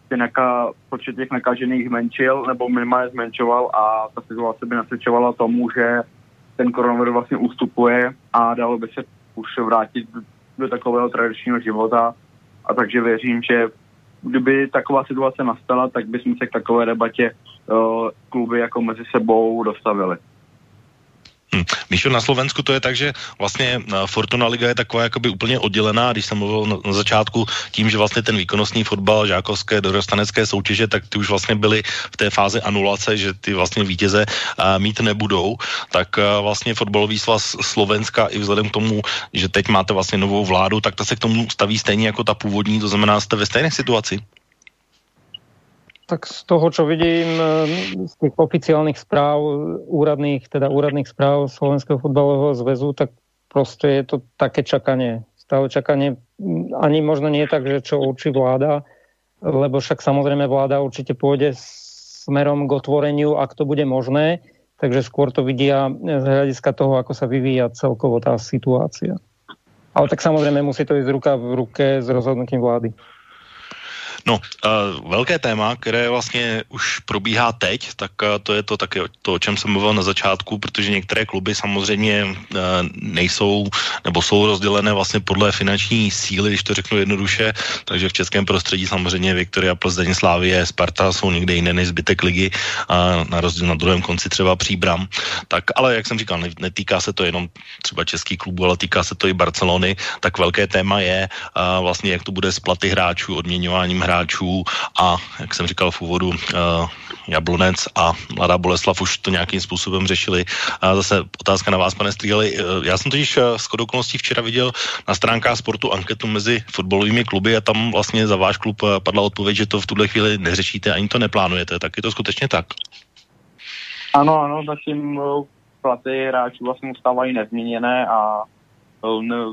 ty neka, počet těch nakažených zmenšil nebo minimálně zmenšoval a ta situace by nasvědčovala tomu, že ten koronavirus vlastně ustupuje a dalo by se už vrátit do takového tradičního života. A takže věřím, že kdyby taková situace nastala, tak bychom se k takové debatě uh, kluby jako mezi sebou dostavili. Hm. Míšo, na Slovensku to je tak, že vlastně eh, Fortuna Liga je taková jakoby úplně oddělená, když jsem mluvil na, začátku tím, že vlastně ten výkonnostní fotbal, žákovské, dorostanecké soutěže, tak ty už vlastně byly v té fázi anulace, že ty vlastně vítěze uh, mít nebudou, tak uh, vlastně fotbalový svaz Slovenska i vzhledem k tomu, že teď máte vlastně novou vládu, tak ta se k tomu staví stejně jako ta původní, to znamená, jste ve stejné situaci? Tak z toho, čo vidím eh, z tých oficiálnych správ, úradných, teda úradných správ Slovenského futbalového zväzu, tak proste je to také čakanie. Stále čakanie, mm, ani možno nie tak, že čo určí vláda, lebo však samozrejme vláda určite pôjde smerom k otvoreniu, ak to bude možné, takže skôr to vidia z hľadiska toho, ako sa vyvíja celkovo tá situácia. Ale tak samozrejme musí to ísť ruka v ruke s rozhodnutím vlády. No, uh, velké téma, které vlastně už probíhá teď, tak uh, to je to také to, o čem jsem mluvil na začátku, protože některé kluby samozřejmě uh, nejsou nebo jsou rozdělené vlastně podle finanční síly, když to řeknu jednoduše, takže v českém prostředí samozřejmě Viktoria Plzeň, Slávie, Sparta jsou někde jiné než zbytek ligy, a na rozdíl na druhém konci třeba Příbram. Tak, ale jak jsem říkal, netýká se to jenom třeba českých klubů, ale týká se to i Barcelony, tak velké téma je uh, vlastně, jak to bude s platy hráčů, odměňováním hráčů hráčů a, jak jsem říkal v úvodu, uh, Jablonec a Mladá Boleslav už to nějakým způsobem řešili. A zase otázka na vás, pane Strigeli. Uh, já jsem totiž uh, s okolností včera viděl na stránkách sportu anketu mezi fotbalovými kluby a tam vlastně za váš klub uh, padla odpověď, že to v tuhle chvíli neřešíte ani to neplánujete. Tak je to skutečně tak? Ano, ano, zatím platy hráčů vlastně ustávají nezměněné a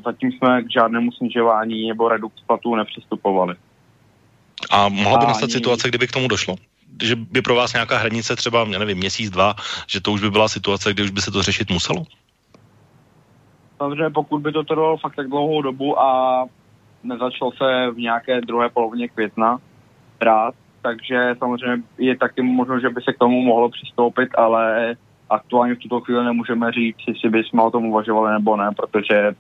zatím jsme k žádnému snižování nebo redukci platů nepřistupovali. A mohla by nastat situace, kdyby k tomu došlo? Že by pro vás nějaká hranice třeba, já nevím, měsíc, dva, že to už by byla situace, kdy už by se to řešit muselo? Samozřejmě pokud by to trvalo fakt tak dlouhou dobu a nezačal se v nějaké druhé polovině května hrát, takže samozřejmě je taky možno, že by se k tomu mohlo přistoupit, ale aktuálně v tuto chvíli nemůžeme říct, jestli bychom o tom uvažovali nebo ne, protože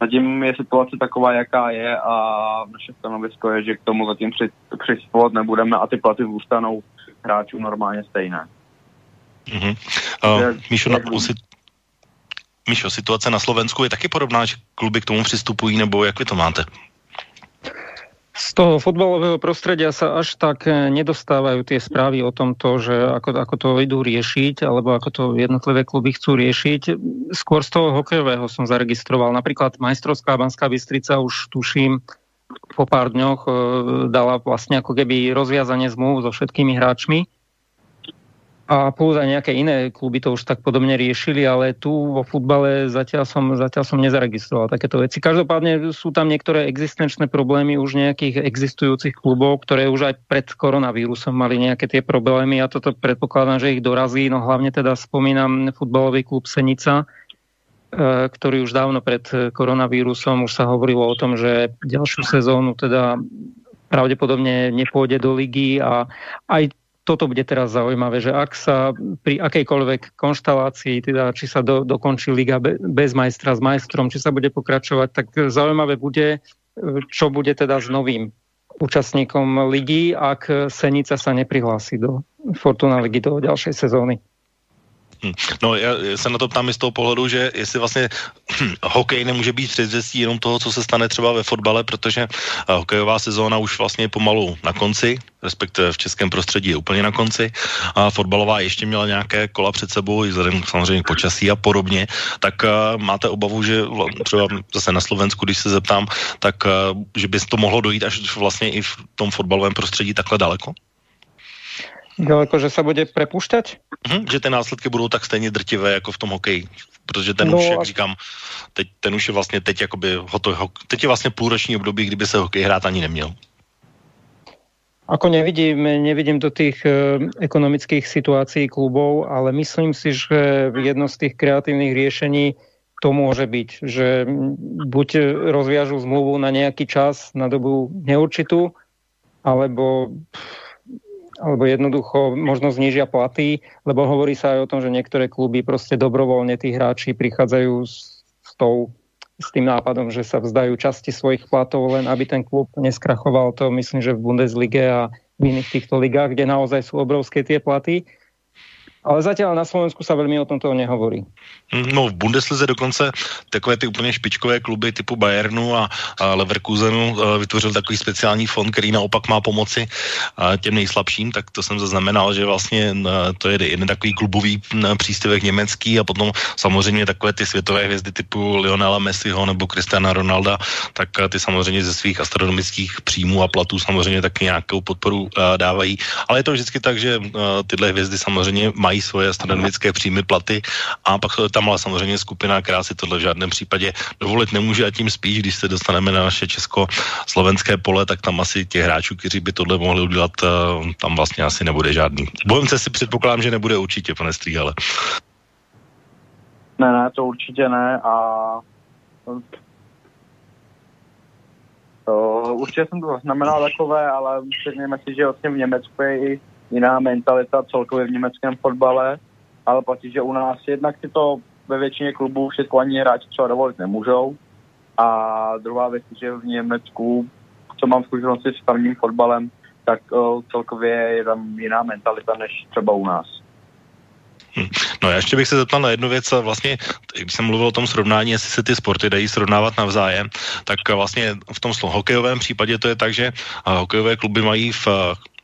Zatím je situace taková, jaká je a naše stanovisko je, že k tomu zatím přistupovat nebudeme a ty platy zůstanou hráčů normálně stejné. Mm-hmm. Uh, Míšo, na, si, Míšo, situace na Slovensku je taky podobná, že kluby k tomu přistupují, nebo jak vy to máte? Z toho fotbalového prostredia sa až tak eh, nedostávajú tie správy o tomto, že ako, ako to idú riešiť, alebo ako to jednotlivé kluby chcú riešiť. Skôr z toho hokejového som zaregistroval. Napríklad majstrovská Banská Bystrica už tuším po pár dňoch eh, dala vlastne ako keby rozviazanie zmluv so všetkými hráčmi a plus aj nejaké iné kluby to už tak podobne riešili, ale tu vo futbale zatiaľ som, zatiaľ som nezaregistroval takéto veci. Každopádne sú tam niektoré existenčné problémy už nejakých existujúcich klubov, ktoré už aj pred koronavírusom mali nejaké tie problémy a toto predpokladám, že ich dorazí. No hlavne teda spomínam futbalový klub Senica, e, ktorý už dávno pred koronavírusom už sa hovorilo o tom, že ďalšiu sezónu teda pravdepodobne nepôjde do ligy a aj toto bude teraz zaujímavé, že ak sa pri akejkoľvek konštalácii, teda či sa do, dokončí liga bez majstra s majstrom, či sa bude pokračovať, tak zaujímavé bude, čo bude teda s novým účastníkom ligy, ak Senica sa neprihlási do Fortuna ligy do ďalšej sezóny. Hm. No já se na to ptám i z toho pohledu, že jestli vlastně hm, hokej nemůže být předzvěstí jenom toho, co se stane třeba ve fotbale, protože eh, hokejová sezóna už vlastně je pomalu na konci, respektive v českém prostředí je úplně na konci a fotbalová ještě měla nějaké kola před sebou, vzhledem samozřejmě počasí a podobně, tak uh, máte obavu, že třeba zase na Slovensku, když se zeptám, tak uh, že by to mohlo dojít až vlastně i v tom fotbalovém prostředí takhle daleko? Daleko, že sa bude prepušťať? Hm, že ty následky budou tak stejně drtivé jako v tom hokeji. Protože ten no, už, jak říkám, teď, ten už je vlastně teď jakoby hotový, teď je vlastně půlroční období, kdyby se hokej hrát ani neměl. Ako nevidím, nevidím do tých e, ekonomických situácií klubov, ale myslím si, že jedno z tých kreatívnych riešení to môže byť, že buď rozviažu zmluvu na nejaký čas, na dobu neurčitú, alebo alebo jednoducho možno znižia platy, lebo hovorí sa aj o tom, že niektoré kluby proste dobrovoľne tí hráči prichádzajú s, s tou s tým nápadom, že sa vzdajú časti svojich platov, len aby ten klub neskrachoval. To myslím, že v Bundeslige a v iných týchto ligách, kde naozaj sú obrovské tie platy. Ale zatiaľ na Slovensku sa veľmi o tomto nehovorí. Hm, no v Bundeslize dokonce takové ty úplně špičkové kluby typu Bayernu a, a Leverkusenu uh, vytvořil takový speciální fond, který naopak má pomoci uh, těm nejslabším, tak to jsem zaznamenal, že vlastně uh, to je jeden takový klubový uh, příspěvek německý a potom samozřejmě takové ty světové hvězdy typu Lionela Messiho nebo Cristiana Ronalda, tak ty samozřejmě ze svých astronomických příjmů a platů samozřejmě taky nějakou podporu dávají. Ale je to vždycky tak, že tyhle hvězdy samozřejmě mají mají svoje astronomické příjmy, platy a pak tam ale samozřejmě skupina, která si tohle v žádném případě dovolit nemůže a tím spíš, když se dostaneme na naše česko-slovenské pole, tak tam asi těch hráčů, kteří by tohle mohli udělat, eh, tam vlastně asi nebude žádný. Bohemce si předpokládám, že nebude určitě, pane Stříhale. Ne, ne, to určitě ne a to, určitě jsem to zaznamenal takové, ale řekněme si, že vlastně v Německu je i jiná mentalita celkově v německém fotbale, ale platí, že u nás jednak si to ve většině klubů všechno ani hráči třeba dovolit nemůžou. A druhá věc, že v Německu, co mám zkušenosti s tamním fotbalem, tak uh, celkově je tam jiná mentalita než třeba u nás. Hm. No já ještě bych se zeptal na jednu věc. Vlastně, když jsem mluvil o tom srovnání, jestli se ty sporty dají srovnávat navzájem, tak vlastně v tom hokejovém případě to je tak, že hokejové kluby mají v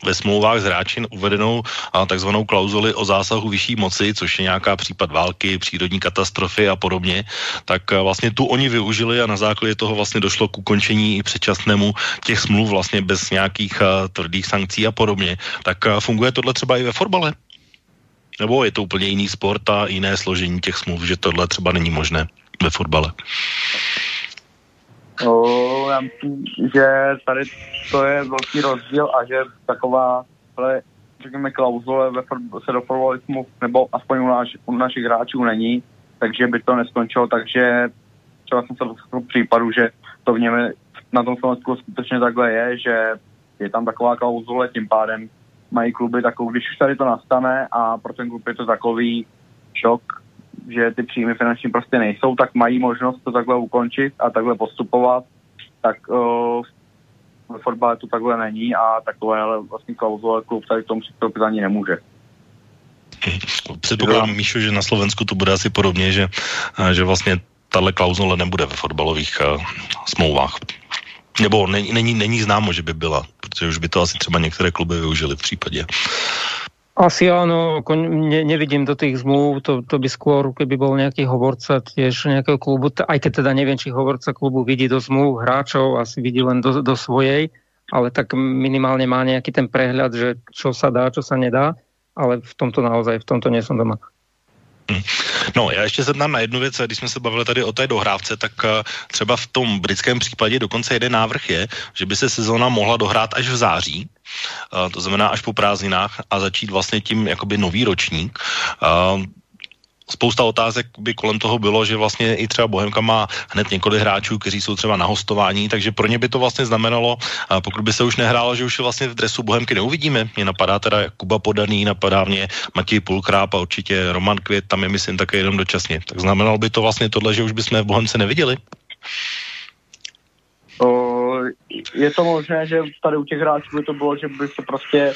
ve smlouvách s hráči uvedenou a, takzvanou klauzuli o zásahu vyšší moci, což je nějaká případ války, přírodní katastrofy a podobně, tak a, vlastně tu oni využili a na základě toho vlastně došlo k ukončení i předčasnému těch smluv vlastně bez nějakých a, tvrdých sankcí a podobně. Tak a, funguje tohle třeba i ve fotbale? Nebo je to úplně jiný sport a jiné složení těch smluv, že tohle třeba není možné ve fotbale? O, já myslím, že tady to je velký rozdíl a že taková, ale řekněme, klauzule ve se do fotbalismu, nebo aspoň u, naš, u našich hráčů není, takže by to neskončilo, takže třeba jsem se dostal případu, že to v něm na tom Slovensku skutečně takhle je, že je tam taková klauzule, tím pádem mají kluby takovou, když už tady to nastane a pro ten klub je to takový šok, že ty příjmy finanční prostě nejsou, tak mají možnost to takhle ukončit a takhle postupovat, tak uh, ve fotbale to takhle není a takové ale vlastně klauzule klub tady k tomu přistoupit ani nemůže. Předpokládám, Míšu, že na Slovensku to bude asi podobně, že, že vlastně tahle klauzule nebude ve fotbalových uh, smlouvách. Nebo není, není, není známo, že by byla, protože už by to asi třeba některé kluby využili v případě. Asi áno, ne, nevidím do tých zmluv, to, to by skôr, keby bol nejaký hovorca tiež nejakého klubu, aj keď teda neviem, či hovorca klubu vidí do zmluv hráčov, asi vidí len do, do svojej, ale tak minimálne má nejaký ten prehľad, že čo sa dá, čo sa nedá, ale v tomto naozaj, v tomto nie som doma. Hm. No, já ještě se tam na jednu věc, když jsme se bavili tady o té dohrávce, tak uh, třeba v tom britském případě dokonce jeden návrh je, že by se sezóna mohla dohrát až v září, uh, to znamená až po prázdninách a začít vlastně tím jakoby nový ročník. Spousta otázek by kolem toho bylo, že vlastně i třeba Bohemka má hned několik hráčů, kteří jsou třeba na hostování, takže pro ně by to vlastně znamenalo, pokud by se už nehrálo, že už je vlastně v dresu Bohemky neuvidíme. Mě napadá teda Kuba Podaný, napadá mě Matěj Pulkráp a určitě Roman Květ, tam je myslím také jenom dočasně. Tak znamenalo by to vlastně tohle, že už bychom v Bohemce neviděli? O, je to možné, že tady u těch hráčů by to bylo, že by se prostě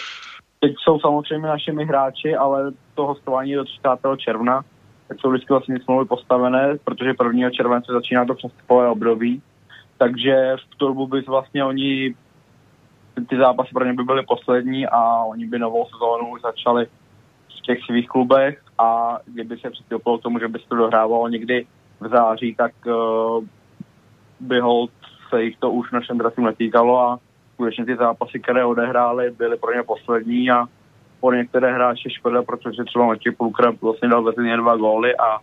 teď jsou samozřejmě našimi hráči, ale to hostování do 30. června, tak jsou vždycky vlastně smlouvy postavené, protože 1. července začíná to přestupové období, takže v tu dobu by vlastně oni, ty zápasy pro ně by byly poslední a oni by novou sezónu začali v těch svých klubech a kdyby se přistoupilo k tomu, že by se to dohrávalo někdy v září, tak uh, by hold se jich to už našem drasu netýkalo a skutečně ty zápasy, které odehrály, byly pro ně poslední a pro některé hráče škoda, protože třeba Matěj Pulkra vlastně dal ve dva góly a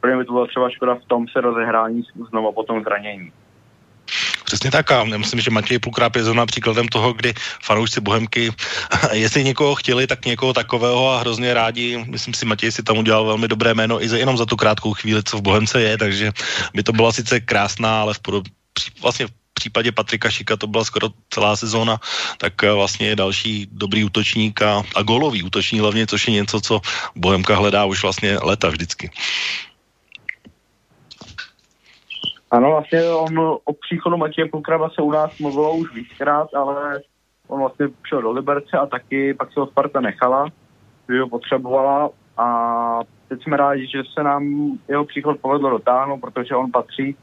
pro ně by to byla třeba škoda v tom se rozehrání znova po tom zranění. Přesně tak a myslím, že Matěj Pukráp je zrovna příkladem toho, kdy fanoušci Bohemky, jestli někoho chtěli, tak někoho takového a hrozně rádi, myslím si, Matěj si tam udělal velmi dobré jméno i za, jenom za tu krátkou chvíli, co v Bohemce je, takže by to byla sice krásná, ale v podob, vlastně případě Patrika Šika to byla skoro celá sezóna, tak eh, vlastně je další dobrý útočník a, a golový útočník hlavně, což je něco, co Bohemka hledá už vlastně leta vždycky. Ano, vlastně on o příchodu Matěje Pokrava se u nás mluvilo už víckrát, ale on vlastně šel do Liberce a taky pak se ho Sparta nechala, že ho potřebovala a teď jsme rádi, že se nám jeho příchod povedlo dotáhnout, protože on patří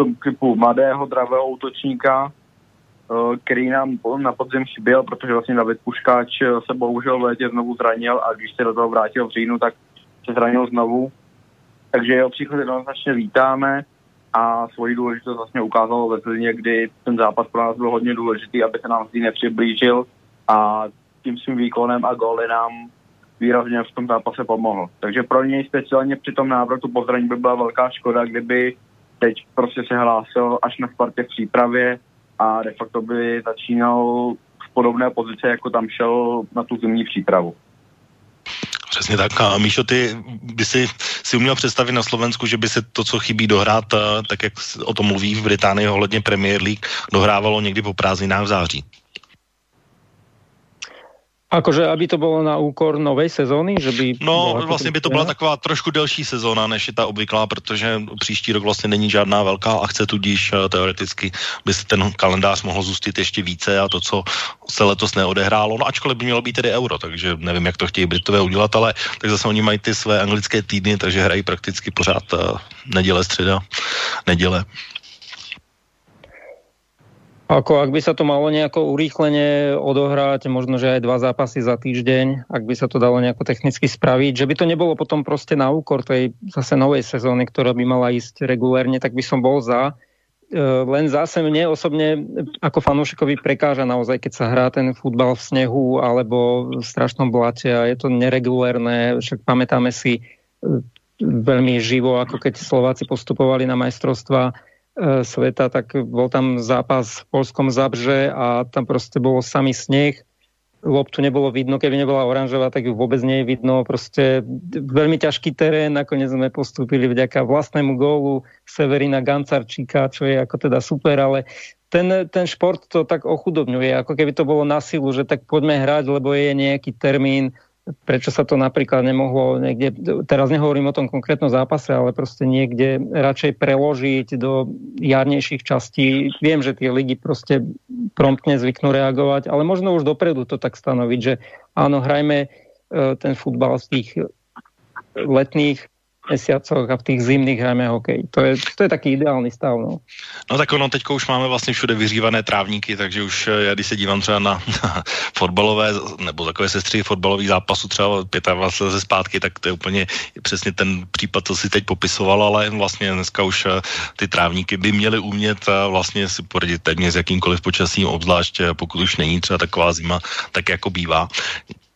k tomu typu mladého, dravého útočníka, eh, který nám na podzim chyběl, protože vlastně David Puškáč se bohužel v létě znovu zranil a když se do toho vrátil v říjnu, tak se zranil znovu. Takže jeho příchod jednoznačně vítáme a svoji důležitost vlastně ukázalo ve Zlíně, kdy ten zápas pro nás byl hodně důležitý, aby se nám Zlín nepřiblížil a tím svým výkonem a góly nám výrazně v tom zápase pomohl. Takže pro něj speciálně při tom návratu po by byla velká škoda, kdyby teď prostě se hlásil až na Spartě v přípravě a de facto by začínal v podobné pozici, jako tam šel na tu zimní přípravu. Přesně tak. A Míšo, ty by si, si uměl představit na Slovensku, že by se to, co chybí dohrát, eh, tak jak o tom mluví v Británii ohledně Premier League, dohrávalo někdy po prázdninách v září? Akože, aby to bylo na úkor novej sezóny? Že by no, vlastně by to byla taková trošku delší sezóna, než je ta obvyklá, protože příští rok vlastně není žádná velká akce, tudíž eh, teoreticky by se ten kalendář mohl zůstit ještě více a to, co se letos neodehrálo, no ačkoliv by mělo být tedy euro, takže nevím, jak to chtějí Britové udělat, ale tak zase oni mají ty své anglické týdny, takže hrají prakticky pořád uh, neděle, středa, neděle. Ako ak by sa to malo nejako urýchlene odohrať, možno, že aj dva zápasy za týždeň, ak by sa to dalo nejako technicky spraviť, že by to nebolo potom proste na úkor tej zase novej sezóny, ktorá by mala ísť regulérne, tak by som bol za. E, len zase mne osobne ako fanúšikovi prekáža naozaj, keď sa hrá ten futbal v snehu alebo v strašnom blate a je to neregulérne. Však pamätáme si e, veľmi živo, ako keď Slováci postupovali na majstrovstva E, sveta, tak bol tam zápas v Polskom Zabrže a tam proste bolo samý sneh, loptu nebolo vidno, keby nebola oranžová, tak ju vôbec nie je vidno. Proste veľmi ťažký terén, nakoniec sme postúpili vďaka vlastnému gólu Severina Gancarčíka, čo je ako teda super, ale ten, ten šport to tak ochudobňuje, ako keby to bolo na silu, že tak poďme hrať, lebo je nejaký termín, prečo sa to napríklad nemohlo niekde, teraz nehovorím o tom konkrétnom zápase, ale prostě niekde radšej preložiť do jarnejších častí. Viem, že tie ligy prostě promptne zvyknú reagovať, ale možno už dopredu to tak stanoviť, že áno, hrajme e, ten futbal z tých letných mesiacoch a v těch zimných hrajeme hokej. To je, to je taký ideální stav. No. no tak ono, teďko už máme vlastně všude vyřívané trávníky, takže už eh, já když se dívám třeba na, na fotbalové, nebo takové sestry fotbalových zápasů třeba 25 let zpátky, tak to je úplně přesně ten případ, co si teď popisoval, ale vlastně dneska už eh, ty trávníky by měly umět eh, vlastně si poradit téměř s jakýmkoliv počasím, obzvlášť pokud už není třeba taková zima, tak jako bývá.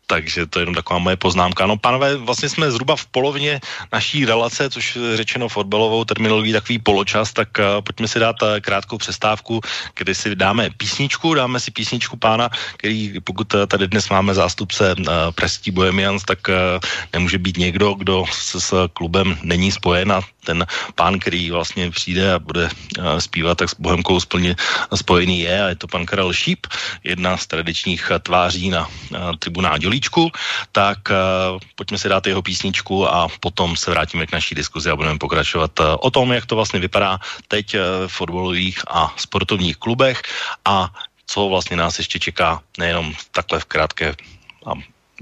Takže to je jenom taková moje poznámka. No, pánové, vlastně jsme zhruba v polovině naší relace, což je řečeno fotbalovou terminologií takový poločas, tak uh, pojďme si dát uh, krátkou přestávku, kdy si dáme písničku, dáme si písničku pána, který pokud uh, tady dnes máme zástupce uh, Prestí Bohemians, tak uh, nemůže být někdo, kdo s, s klubem není spojen a ten pán, který vlastně přijde a bude uh, zpívat, tak s Bohemkou splně spojený je a je to pan Karel Šíp, jedna z tradičních tváří na uh, tribunách Dělíčku, tak uh, pojďme si dát jeho písničku a potom se vrátíme k naší diskuzi a budeme pokračovat uh, o tom, jak to vlastně vypadá teď uh, v fotbalových a sportovních klubech a co vlastně nás ještě čeká nejenom takhle v krátké a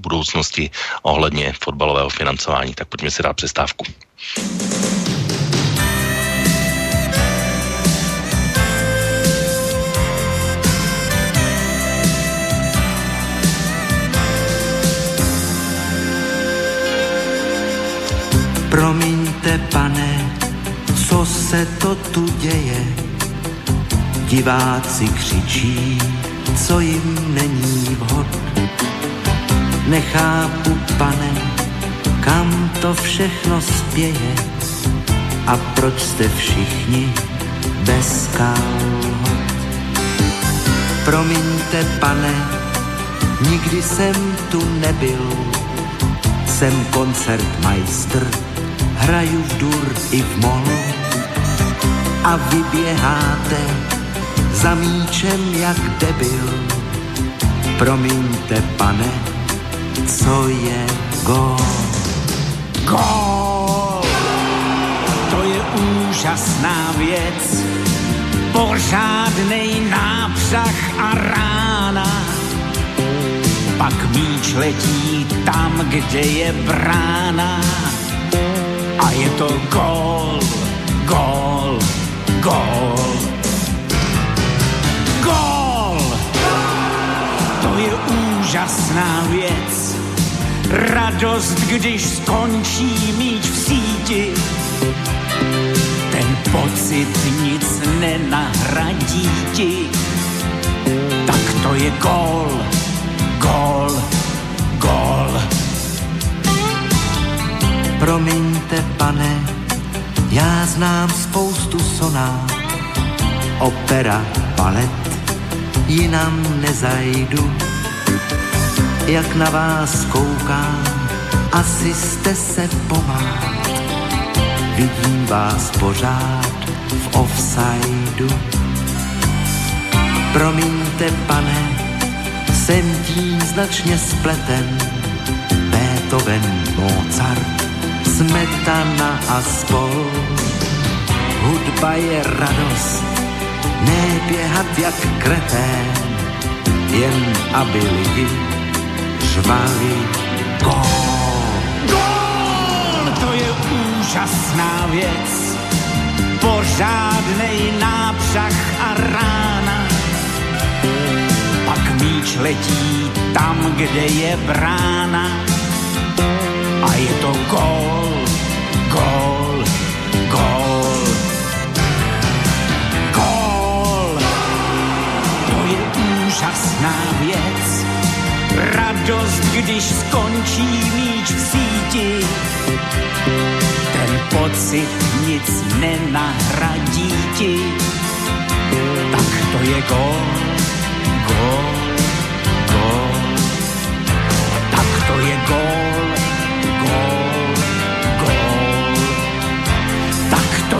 budoucnosti ohledně fotbalového financování. Tak pojďme si dát přestávku. Promiňte, pane, co se to tu děje? Diváci křičí, co jim není vhod. Nechápu, pane, kam to všechno spěje a proč jste všichni bez kalhot. Promiňte, pane, nikdy jsem tu nebyl, jsem koncertmajstr hraju v dur i v molu a vyběháte za míčem jak debil. Promiňte, pane, co je gol? Gol! To je úžasná věc, pořádnej nápřah a rána. Pak míč letí tam, kde je brána a je to gol, gol, gol. Gol! To je úžasná věc, radost, když skončí míč v síti. Ten pocit nic nenahradí ti. Tak to je gól, gól, gól. Promiňte, pane, já znám spoustu sonát, opera, balet, jinam nezajdu jak na vás koukám, asi jste se pomát. Vidím vás pořád v offsideu. Promiňte, pane, jsem tím značně spleten. Beethoven, Mozart, Smetana a spol. Hudba je radost, ne běhat jak kretén, jen aby lidi řvali gól. Gól, to je úžasná věc, pořádnej nápřah a rána. Pak míč letí tam, kde je brána a je to gól, gól, gól. Gól, to je úžasná věc, radost, když skončí míč v síti. Ten pocit nic nenahradí ti. Tak to je gol, gol,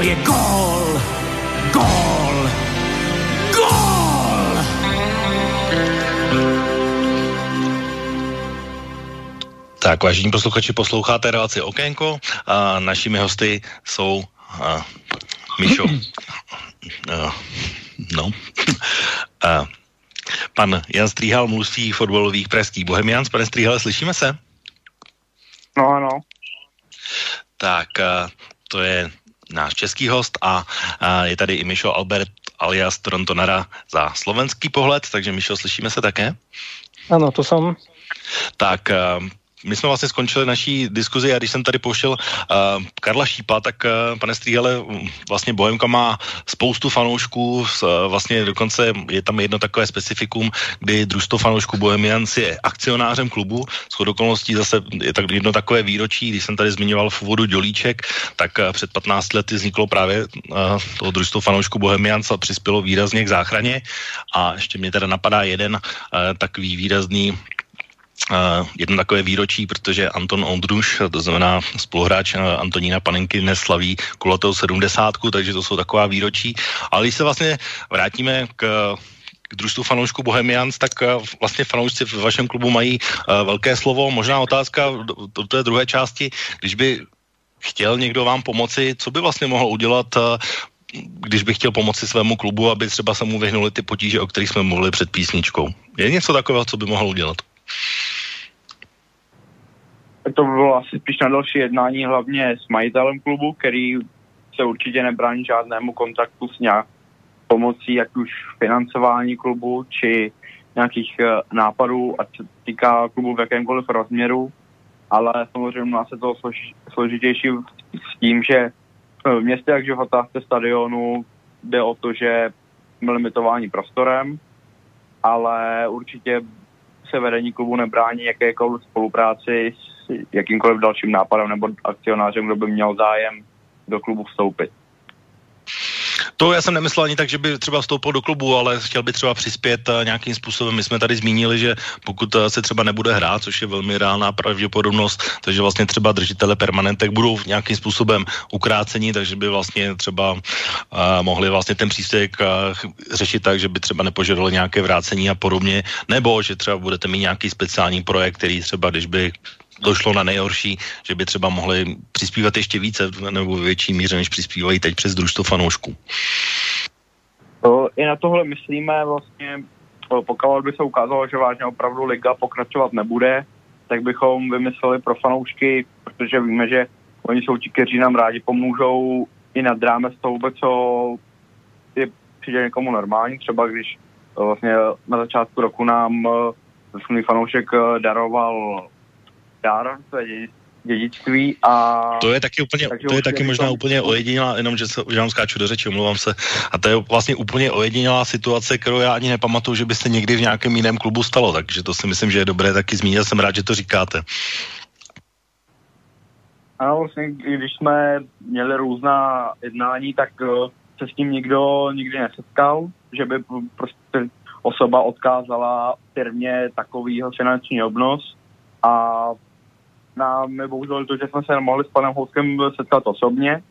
to je gol, gol, gol. Tak, vážení posluchači, posloucháte relaci Okénko a našimi hosty jsou a, Mišo. A, no. A, pan Jan Stříhal, mluvství fotbalových pražských Bohemians. Pane Stříhale, slyšíme se? No ano. Tak, a, to je náš český host a, a je tady i Mišo Albert alias Torontonara za slovenský pohled, takže Mišo, slyšíme se také? Ano, to jsem. Tak, a, my jsme vlastně skončili naší diskuzi a když jsem tady pouštěl uh, Karla Šípa, tak uh, pane Stříhale, vlastně Bohemka má spoustu fanoušků, uh, vlastně dokonce je tam jedno takové specifikum, kdy družstvo fanoušků Bohemians je akcionářem klubu, s okolností zase je tak jedno takové výročí, když jsem tady zmiňoval v úvodu Dělíček, tak uh, před 15 lety vzniklo právě uh, toho družstvo fanoušků Bohemians a přispělo výrazně k záchraně. A ještě mě teda napadá jeden uh, takový výrazný jedno takové výročí, protože Anton Ondruš, to znamená spoluhráč uh, Antonína Panenky, dnes slaví kulatou sedmdesátku, takže to jsou taková výročí. Ale když se vlastně vrátíme k k družstvu fanoušků Bohemians, tak uh, vlastně fanoušci v vašem klubu mají uh, velké slovo. Možná otázka do, do té druhé části, když by chtěl někdo vám pomoci, co by vlastně mohl udělat uh, když bych chtěl pomoci svému klubu, aby třeba se mu vyhnuli ty potíže, o kterých jsme mluvili před písničkou. Je něco takového, co by mohl udělat? To by bylo asi spíš na další jednání, hlavně s majitelem klubu, který se určitě nebrání žádnému kontaktu s nějak pomocí, jak už financování klubu, či nějakých uh, nápadů, ať se týká klubu v jakémkoliv rozměru, ale samozřejmě má se to slož, složitější s tím, že v městě jak Životávce stadionu jde o to, že limitování prostorem, ale určitě se vedení klubu nebrání jakékoliv spolupráci s jakýmkoliv dalším nápadem nebo akcionářem, kdo by měl zájem do klubu vstoupit. To já jsem nemyslel ani tak, že by třeba vstoupil do klubu, ale chtěl by třeba přispět uh, nějakým způsobem. My jsme tady zmínili, že pokud uh, se třeba nebude hrát, což je velmi reálná pravděpodobnost, takže vlastně třeba držitele permanentek budou nějakým způsobem ukrácení, takže by vlastně třeba uh, mohli vlastně ten příspěvek uh, řešit tak, že by třeba nepožadovali nějaké vrácení a podobně, nebo že třeba budete mít nějaký speciální projekt, který třeba, když by došlo na nejhorší, že by třeba mohli přispívat ještě více nebo větší míře, než přispívají teď přes družstvo fanoušků. To, I na tohle myslíme vlastně, pokud by se ukázalo, že vážně opravdu liga pokračovat nebude, tak bychom vymysleli pro fanoušky, protože víme, že oni jsou ti, kteří nám rádi pomůžou i nad rámec toho vůbec, co je přijde někomu normální, třeba když vlastně na začátku roku nám uh, fanoušek daroval dar, to je dědictví a... To je taky úplně, to je taky možná úplně ojedinělá, jenom že, se, že vám skáču do řeči, omlouvám se. A to je vlastně úplně ojedinělá situace, kterou já ani nepamatuju, že by se někdy v nějakém jiném klubu stalo, takže to si myslím, že je dobré taky zmínit, jsem rád, že to říkáte. Ano, vlastně, když jsme měli různá jednání, tak eh, se s tím nikdo nikdy nesetkal, že by prostě osoba odkázala firmě takovýho finanční obnos a nám bohužel to, že jsme se nemohli s panem Houskem setkat osobně,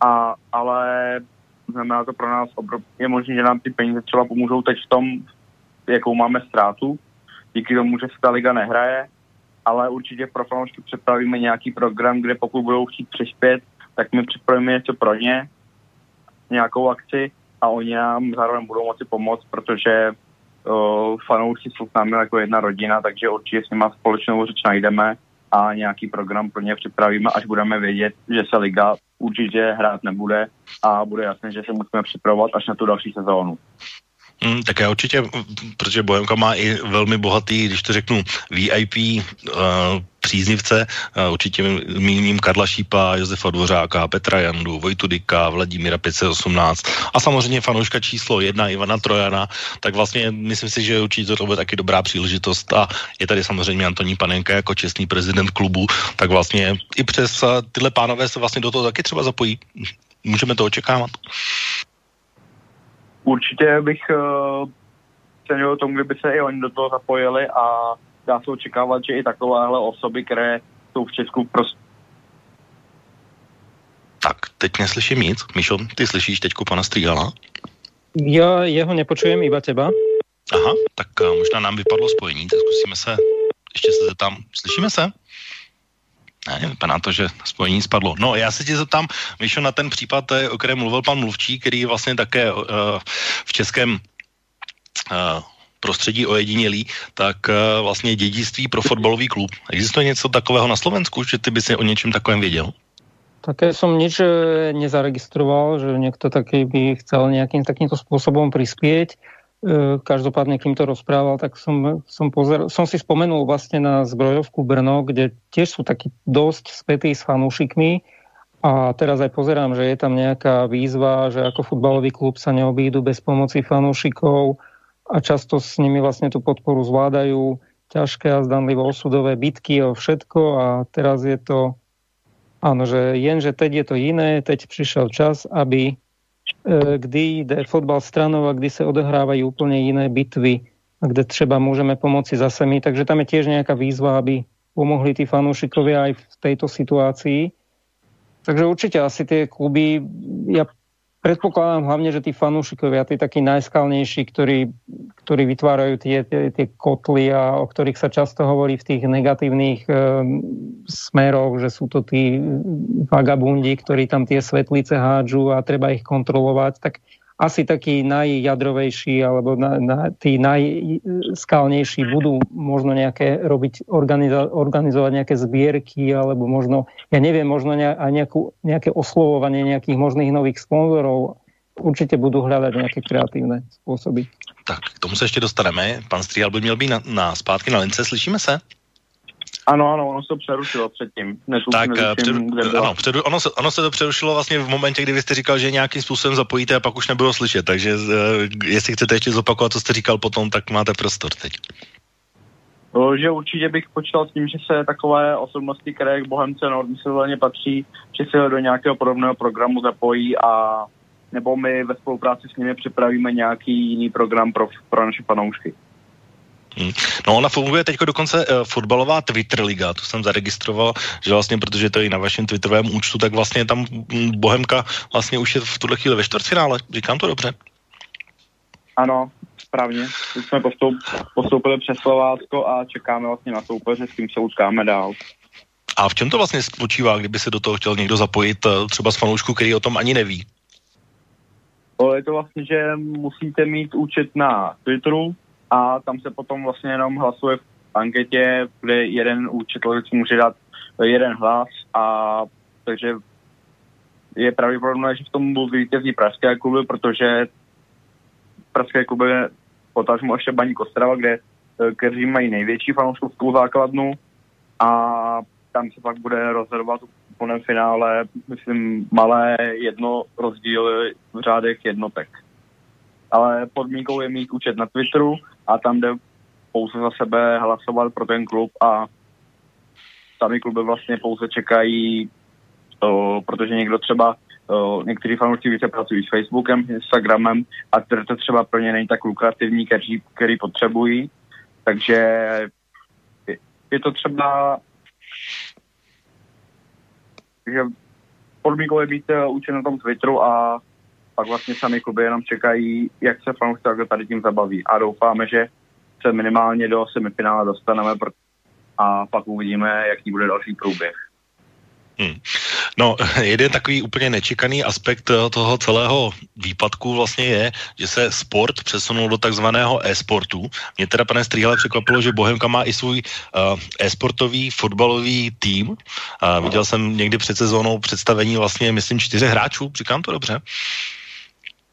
a, ale znamená to pro nás, obrov, je možné, že nám ty peníze třeba pomůžou teď v tom, jakou máme ztrátu, díky tomu, že se ta liga nehraje, ale určitě pro fanoušky připravíme nějaký program, kde pokud budou chtít přispět, tak my připravíme něco pro ně, nějakou akci a oni nám zároveň budou moci pomoct, protože fanoušci jsou s námi jako jedna rodina, takže určitě s nimi společnou řeč najdeme a nějaký program pro ně připravíme, až budeme vědět, že se liga určitě hrát nebude a bude jasné, že se musíme připravovat až na tu další sezónu. Hmm, tak já určitě, protože Bohemka má i velmi bohatý, když to řeknu, VIP uh, příznivce, určitě míním Karla Šípa, Josefa Dvořáka, Petra Jandu, Vojtu Dika, Vladimíra 518 a samozřejmě fanouška číslo jedna Ivana Trojana, tak vlastně myslím si, že určitě to bude taky dobrá příležitost a je tady samozřejmě Antoní Panenka jako čestný prezident klubu, tak vlastně i přes tyhle pánové se vlastně do toho taky třeba zapojí. Můžeme to očekávat? určitě bych uh, cenil tomu, kdyby se i oni do toho zapojili a dá se očekávat, že i takovéhle osoby, které jsou v Česku prostě tak, teď neslyším nic. Mišo, ty slyšíš teďku pana Strigala? Já jeho nepočujem, iba teba. Aha, tak uh, možná nám vypadlo spojení, tak zkusíme se, ještě se zeptám, slyšíme se? Ne, vypadá to, že spojení spadlo. No, já se ti zeptám, Míšo, na ten případ, eh, o kterém mluvil pan Mluvčí, který vlastně také uh, v českém uh, prostředí ojedinělý, tak uh, vlastně dědictví pro fotbalový klub. Existuje něco takového na Slovensku, že ty by si o něčem takovém věděl? Také som nič nezaregistroval, že niekto taký by chcel nejakým takýmto spôsobom prispieť. E, každopádne, kým to rozprával, tak som, som, pozer, som si spomenul vlastne na zbrojovku Brno, kde tiež sú takí dosť spätí s fanúšikmi a teraz aj pozerám, že je tam nejaká výzva, že ako futbalový klub sa neobídu bez pomoci fanúšikov a často s nimi vlastne tú podporu zvládajú ťažké a zdanlivo osudové bitky o všetko a teraz je to áno, že jen, že teď je to iné, teď prišiel čas, aby E, kdy jde fotbal stranou a kdy se odehrávají úplně jiné bitvy a kde třeba můžeme pomoci zase my. Takže tam je tiež nějaká výzva, aby pomohli tí fanúšikovia aj v tejto situácii. Takže určite asi tie kluby, ja predpokladám hlavne, že tí fanúšikovia, tí takí najskalnejší, ktorí, ktorí vytvárajú tie, tie, tie kotly a o ktorých sa často hovorí v tých negatívnych e, smeroch, že sú to tí vagabundi, ktorí tam tie svetlice hádžu a treba ich kontrolovať, tak asi takí najjadrovejší alebo na, na, tí najskalnejší budú možno nejaké robiť, organizo, organizovať nejaké zbierky alebo možno, ja neviem, možno ne, aj nejakú, nejaké oslovovanie nejakých možných nových sponzorov. Určitě budou hledat nějaké kreativní způsoby. Tak k tomu se ještě dostaneme. Pan Strial by měl být na, na zpátky na lince. Slyšíme se? Ano, ano, ono se to přerušilo předtím. Než tak netuším, přeru, ano, přeru, ono, se, ono se to přerušilo vlastně v momentě, kdy vy jste říkal, že nějakým způsobem zapojíte a pak už nebylo slyšet. Takže uh, jestli chcete ještě zopakovat, co jste říkal potom, tak máte prostor teď. No, že určitě bych počítal s tím, že se takové osobnosti, které k Bohemce normálně patří, že se do nějakého podobného programu zapojí a nebo my ve spolupráci s nimi připravíme nějaký jiný program pro, pro naše fanoušky. Hmm. No ona funguje teď dokonce uh, fotbalová Twitter liga, to jsem zaregistroval, že vlastně, protože to je i na vašem Twitterovém účtu, tak vlastně tam hm, Bohemka vlastně už je v tuhle chvíli ve čtvrtfinále, říkám to dobře? Ano, správně. Teď jsme postup, postoupili přes Slovácko a čekáme vlastně na soupeře, s kým se utkáme dál. A v čem to vlastně spočívá, kdyby se do toho chtěl někdo zapojit, eh, třeba s fanoušku, který o tom ani neví? Je to vlastně, že musíte mít účet na Twitteru a tam se potom vlastně jenom hlasuje v anketě, kde jeden účet může dát jeden hlas a takže je pravděpodobné, že v tom budou vítězí pražské kluby, protože pražské kluby potažmo ještě Baní Kostrava, kde kteří mají největší fanouškovskou základnu a tam se pak bude rozhodovat v plném finále, myslím, malé jedno rozdíly v řádech jednotek. Ale podmínkou je mít účet na Twitteru a tam jde pouze za sebe hlasovat pro ten klub a sami kluby vlastně pouze čekají, to, protože někdo třeba, někteří fanoušci více pracují s Facebookem, Instagramem a to třeba pro ně není tak lukrativní, který, který potřebují. Takže je, to třeba že podmínkou je být učen na tom Twitteru a pak vlastně sami kluby jenom čekají, jak se fanoušci tady tím zabaví. A doufáme, že se minimálně do semifinále dostaneme a pak uvidíme, jaký bude další průběh. Hmm. No, jeden takový úplně nečekaný aspekt eh, toho celého výpadku vlastně je, že se sport přesunul do takzvaného e-sportu. Mě teda, pane Strýhle, překvapilo, že Bohemka má i svůj uh, e-sportový fotbalový tým. Uh, viděl jsem někdy před sezónou představení vlastně, myslím, čtyři hráčů, říkám to dobře? Uh,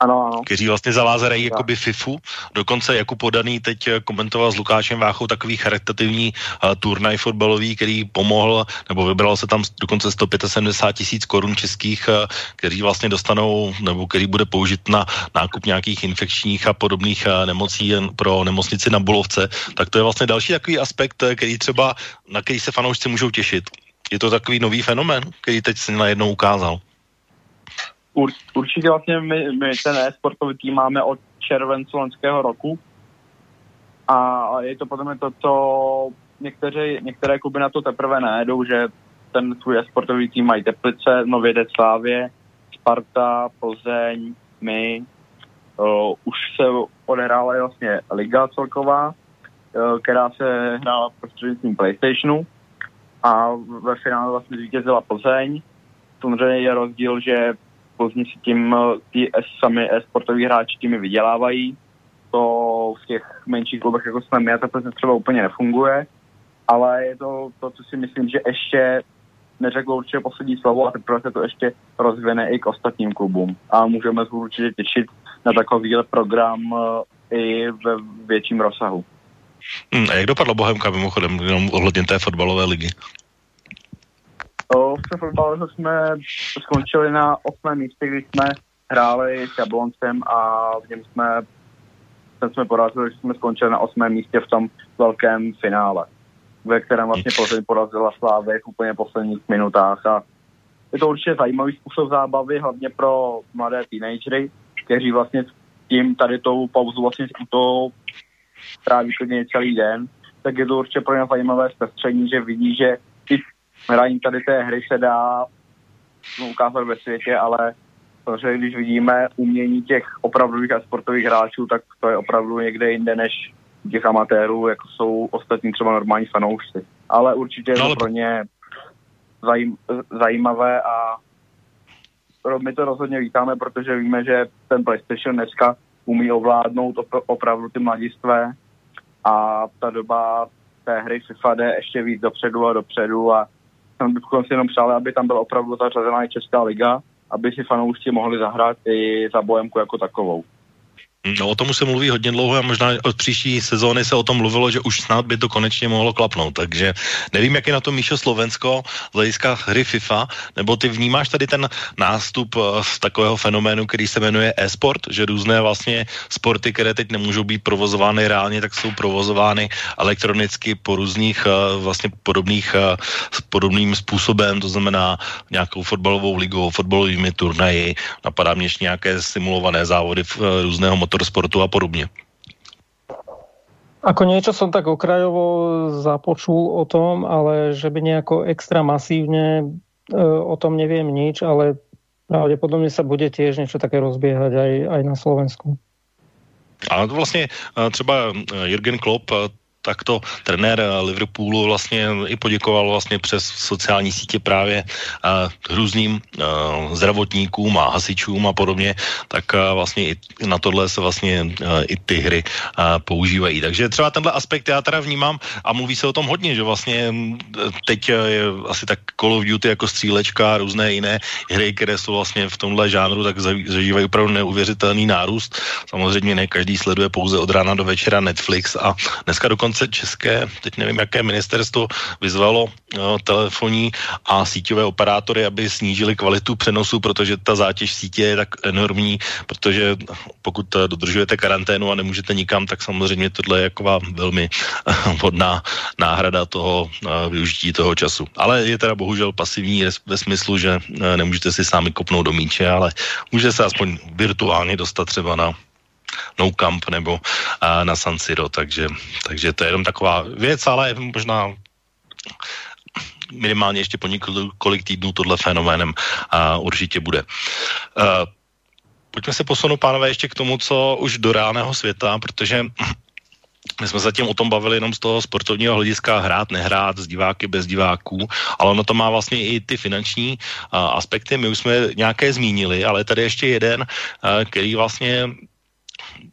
ano, ano. Kteří vlastně zavázají jakoby FIFU. Dokonce jako podaný teď eh, komentoval s Lukášem Váchou takový charitativní uh, turnaj fotbalový, který pomohl, nebo vybral se tam dokonce 175 tisíc korun českých, uh, který vlastně dostanou, nebo který bude použit na nákup nějakých infekčních a podobných uh, nemocí pro nemocnici na Bulovce. Tak to je vlastně další takový aspekt, který třeba, na který se fanoušci můžou těšit. Je to takový nový fenomén, který teď se najednou ukázal. Ur, určitě vlastně my, my ten e-sportový tým máme od července loňského roku a je to potom to, co některé, některé kluby na to teprve nejedou, že ten svůj e-sportový tým mají Teplice, Nově Slávě, Sparta, Plzeň, my. Uh, už se odehrála vlastně liga celková, uh, která se hrála prostřednictvím PlayStationu a ve finále vlastně zvítězila Plzeň. Samozřejmě je rozdíl, že Plzni si tím eh, ty sami sportoví hráči tím vydělávají. To v těch menších klubech, jako jsme my, a to třeba úplně nefunguje. Ale je to to, co si myslím, že ještě neřekl určitě poslední slovo a teprve se to ještě rozvine i k ostatním klubům. A můžeme se určitě těšit na takový program eh, i ve větším rozsahu. Hmm, a jak dopadla Bohemka mimochodem, jenom ohledně té fotbalové ligy? V fotbalu jsme skončili na osmém místě, když jsme hráli s Jabloncem a v něm jsme, ten jsme porazili, že jsme skončili na osmém místě v tom velkém finále, ve kterém vlastně Plzeň porazila Slávy v úplně posledních minutách a je to určitě zajímavý způsob zábavy, hlavně pro mladé teenagery, kteří vlastně tím tady tou pauzu vlastně to tráví klidně celý den, tak je to určitě pro ně zajímavé zpestření, že vidí, že hraní tady té hry se dá ukázat ve světě, ale protože když vidíme umění těch opravdových a sportových hráčů, tak to je opravdu někde jinde než těch amatérů, jako jsou ostatní třeba normální fanoušci. Ale určitě je to no, pro ně zajím, zajímavé a my to rozhodně vítáme, protože víme, že ten PlayStation dneska umí ovládnout opravdu ty mladistvé a ta doba té hry FIFA jde ještě víc dopředu a dopředu a tam bychom si jenom přáli, aby tam byla opravdu zařazená i Česká liga, aby si fanoušci mohli zahrát i za Bohemku jako takovou. No o tom už se mluví hodně dlouho a možná od příští sezóny se o tom mluvilo, že už snad by to konečně mohlo klapnout. Takže nevím, jak je na to Míšo Slovensko z hlediska hry FIFA, nebo ty vnímáš tady ten nástup eh, z takového fenoménu, který se jmenuje e-sport, že různé vlastně sporty, které teď nemůžou být provozovány reálně, tak jsou provozovány elektronicky po různých eh, vlastně podobných, eh, podobným způsobem, to znamená nějakou fotbalovou ligou, fotbalovými turnaji, napadá mě nějaké simulované závody různého motor motorsportu a podobně. Ako niečo som tak okrajovo započul o tom, ale že by nejako extra masívne e, o tom neviem nič, ale pravdepodobne sa bude tiež niečo také rozbiehať aj, aj na Slovensku. Ale to vlastně třeba Jürgen Klopp takto trenér Liverpoolu vlastně i poděkoval vlastně přes sociální sítě právě uh, různým uh, zdravotníkům a hasičům a podobně, tak uh, vlastně i na tohle se vlastně uh, i ty hry uh, používají. Takže třeba tenhle aspekt já teda vnímám a mluví se o tom hodně, že vlastně teď je asi tak Call of Duty jako střílečka a různé jiné hry, které jsou vlastně v tomhle žánru, tak zažívají opravdu neuvěřitelný nárůst. Samozřejmě ne každý sleduje pouze od rána do večera Netflix a dneska dokonce dokonce české, teď nevím, jaké ministerstvo vyzvalo no, telefonní a síťové operátory, aby snížili kvalitu přenosu, protože ta zátěž sítě je tak enormní, protože pokud dodržujete karanténu a nemůžete nikam, tak samozřejmě tohle je jako velmi vhodná náhrada toho využití toho času. Ale je teda bohužel pasivní ve smyslu, že nemůžete si sami kopnout do míče, ale můžete se aspoň virtuálně dostat třeba na No Camp nebo a, na San Siro, takže, takže to je jenom taková věc, ale možná minimálně ještě po několik týdnů tohle fenoménem a, určitě bude. A, pojďme se posunout, pánové, ještě k tomu, co už do reálného světa, protože my jsme zatím o tom bavili jenom z toho sportovního hlediska hrát, nehrát, z diváky, bez diváků, ale ono to má vlastně i ty finanční a, aspekty. My už jsme nějaké zmínili, ale tady ještě jeden, a, který vlastně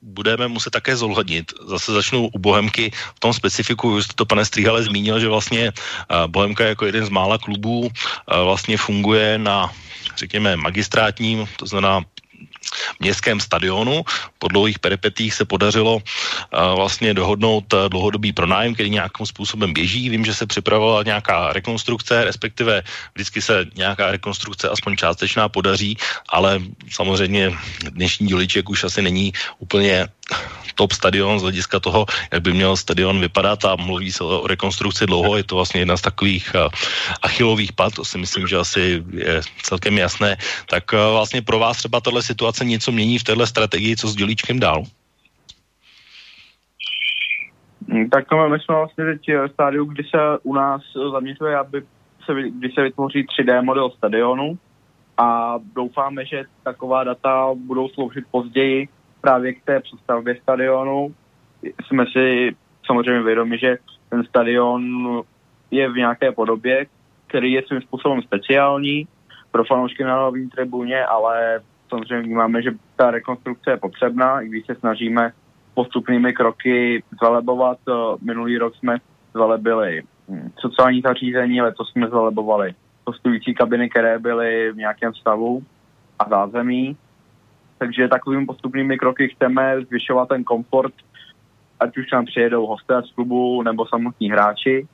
budeme muset také zohlednit. Zase začnu u Bohemky v tom specifiku, už jste to pane Stříhale zmínil, že vlastně Bohemka jako jeden z mála klubů vlastně funguje na řekněme magistrátním, to znamená městském stadionu. Po dlouhých peripetích se podařilo uh, vlastně dohodnout uh, dlouhodobý pronájem, který nějakým způsobem běží. Vím, že se připravovala nějaká rekonstrukce, respektive vždycky se nějaká rekonstrukce aspoň částečná podaří, ale samozřejmě dnešní děliček už asi není úplně top stadion z hlediska toho, jak by měl stadion vypadat a mluví se o rekonstrukci dlouho, je to vlastně jedna z takových uh, achilových pad, to si myslím, že asi je celkem jasné. Tak vlastně pro vás třeba tahle situace něco mění v téhle strategii, co s dělíčkem dál? Hmm, tak no, my jsme vlastně teď v stádiu, kdy se u nás zaměřuje, aby se, kdy se vytvoří 3D model stadionu a doufáme, že taková data budou sloužit později právě k té představbě stadionu. Jsme si samozřejmě vědomi, že ten stadion je v nějaké podobě, který je svým způsobem speciální pro fanoušky na hlavní tribuně, ale samozřejmě vnímáme, že ta rekonstrukce je potřebná, i když se snažíme postupnými kroky zvelebovat. Minulý rok jsme zvelebili hm, sociální zařízení, letos jsme zvelebovali hostující kabiny, které byly v nějakém stavu a zázemí. Takže takovými postupnými kroky chceme zvyšovat ten komfort, ať už nám přijedou hosté z klubu nebo samotní hráči.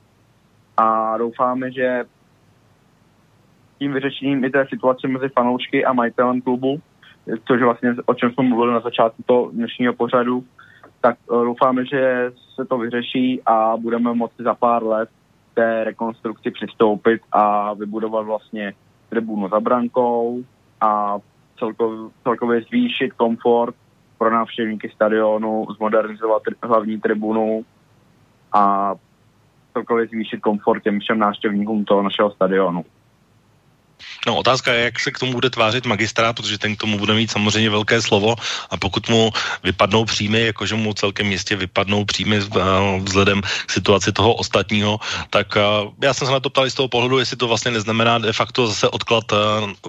A doufáme, že tím vyřešením i té situace mezi fanoušky a majitelem klubu, což vlastně o čem jsme mluvili na začátku toho dnešního pořadu, tak eh, doufáme, že se to vyřeší a budeme moci za pár let té rekonstrukci přistoupit a vybudovat vlastně tribunu za brankou a celkově, celkově zvýšit komfort pro návštěvníky stadionu, zmodernizovat hlavní tribunu a celkově zvýšit komfort těm všem návštěvníkům toho našeho stadionu. No otázka je, jak se k tomu bude tvářit magistrát, protože ten k tomu bude mít samozřejmě velké slovo a pokud mu vypadnou příjmy, jakože mu celkem jistě vypadnou příjmy eh, vzhledem k situaci toho ostatního, tak eh, já jsem se na to ptal z toho pohledu, jestli to vlastně neznamená de facto zase odklad eh,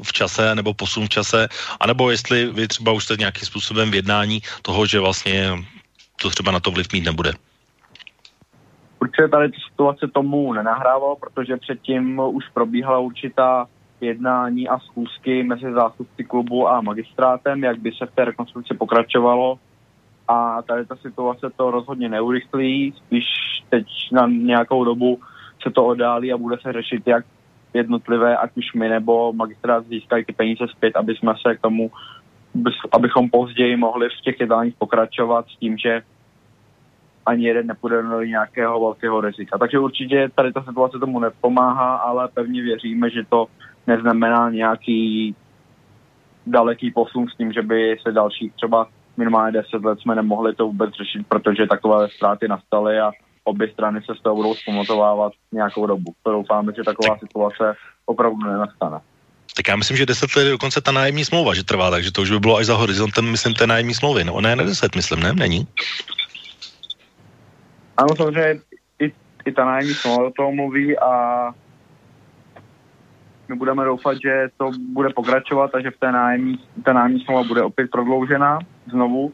v čase nebo posun v čase, anebo jestli vy třeba už jste nějakým způsobem v jednání toho, že vlastně to třeba na to vliv mít nebude. Určitě tady ta situace tomu nenahrávalo, protože předtím už probíhala určitá jednání a schůzky mezi zástupci klubu a magistrátem, jak by se v té rekonstrukci pokračovalo. A tady ta situace to rozhodně neurychlí, spíš teď na nějakou dobu se to oddálí a bude se řešit, jak jednotlivé, ať už my nebo magistrát získají ty peníze zpět, aby jsme se k tomu, abychom později mohli v těch jednáních pokračovat s tím, že ani jeden nepůjde do nějakého velkého rizika. Takže určitě tady ta situace tomu nepomáhá, ale pevně věříme, že to neznamená nějaký daleký posun s tím, že by se dalších třeba minimálně 10 let jsme nemohli to vůbec řešit, protože takové ztráty nastaly a obě strany se z toho budou zpomotovávat nějakou dobu. To doufáme, že taková situace opravdu nenastane. Tak já myslím, že 10 let je dokonce ta nájemní smlouva, že trvá, takže to už by bylo až za horizontem, myslím, té nájemní smlouvy. No, ne, ne 10, myslím, ne? Není? Ano, samozřejmě i, i ta nájemní smlouva o toho mluví a my budeme doufat, že to bude pokračovat a že v té nájemní, ta nájemní smlouva bude opět prodloužena znovu.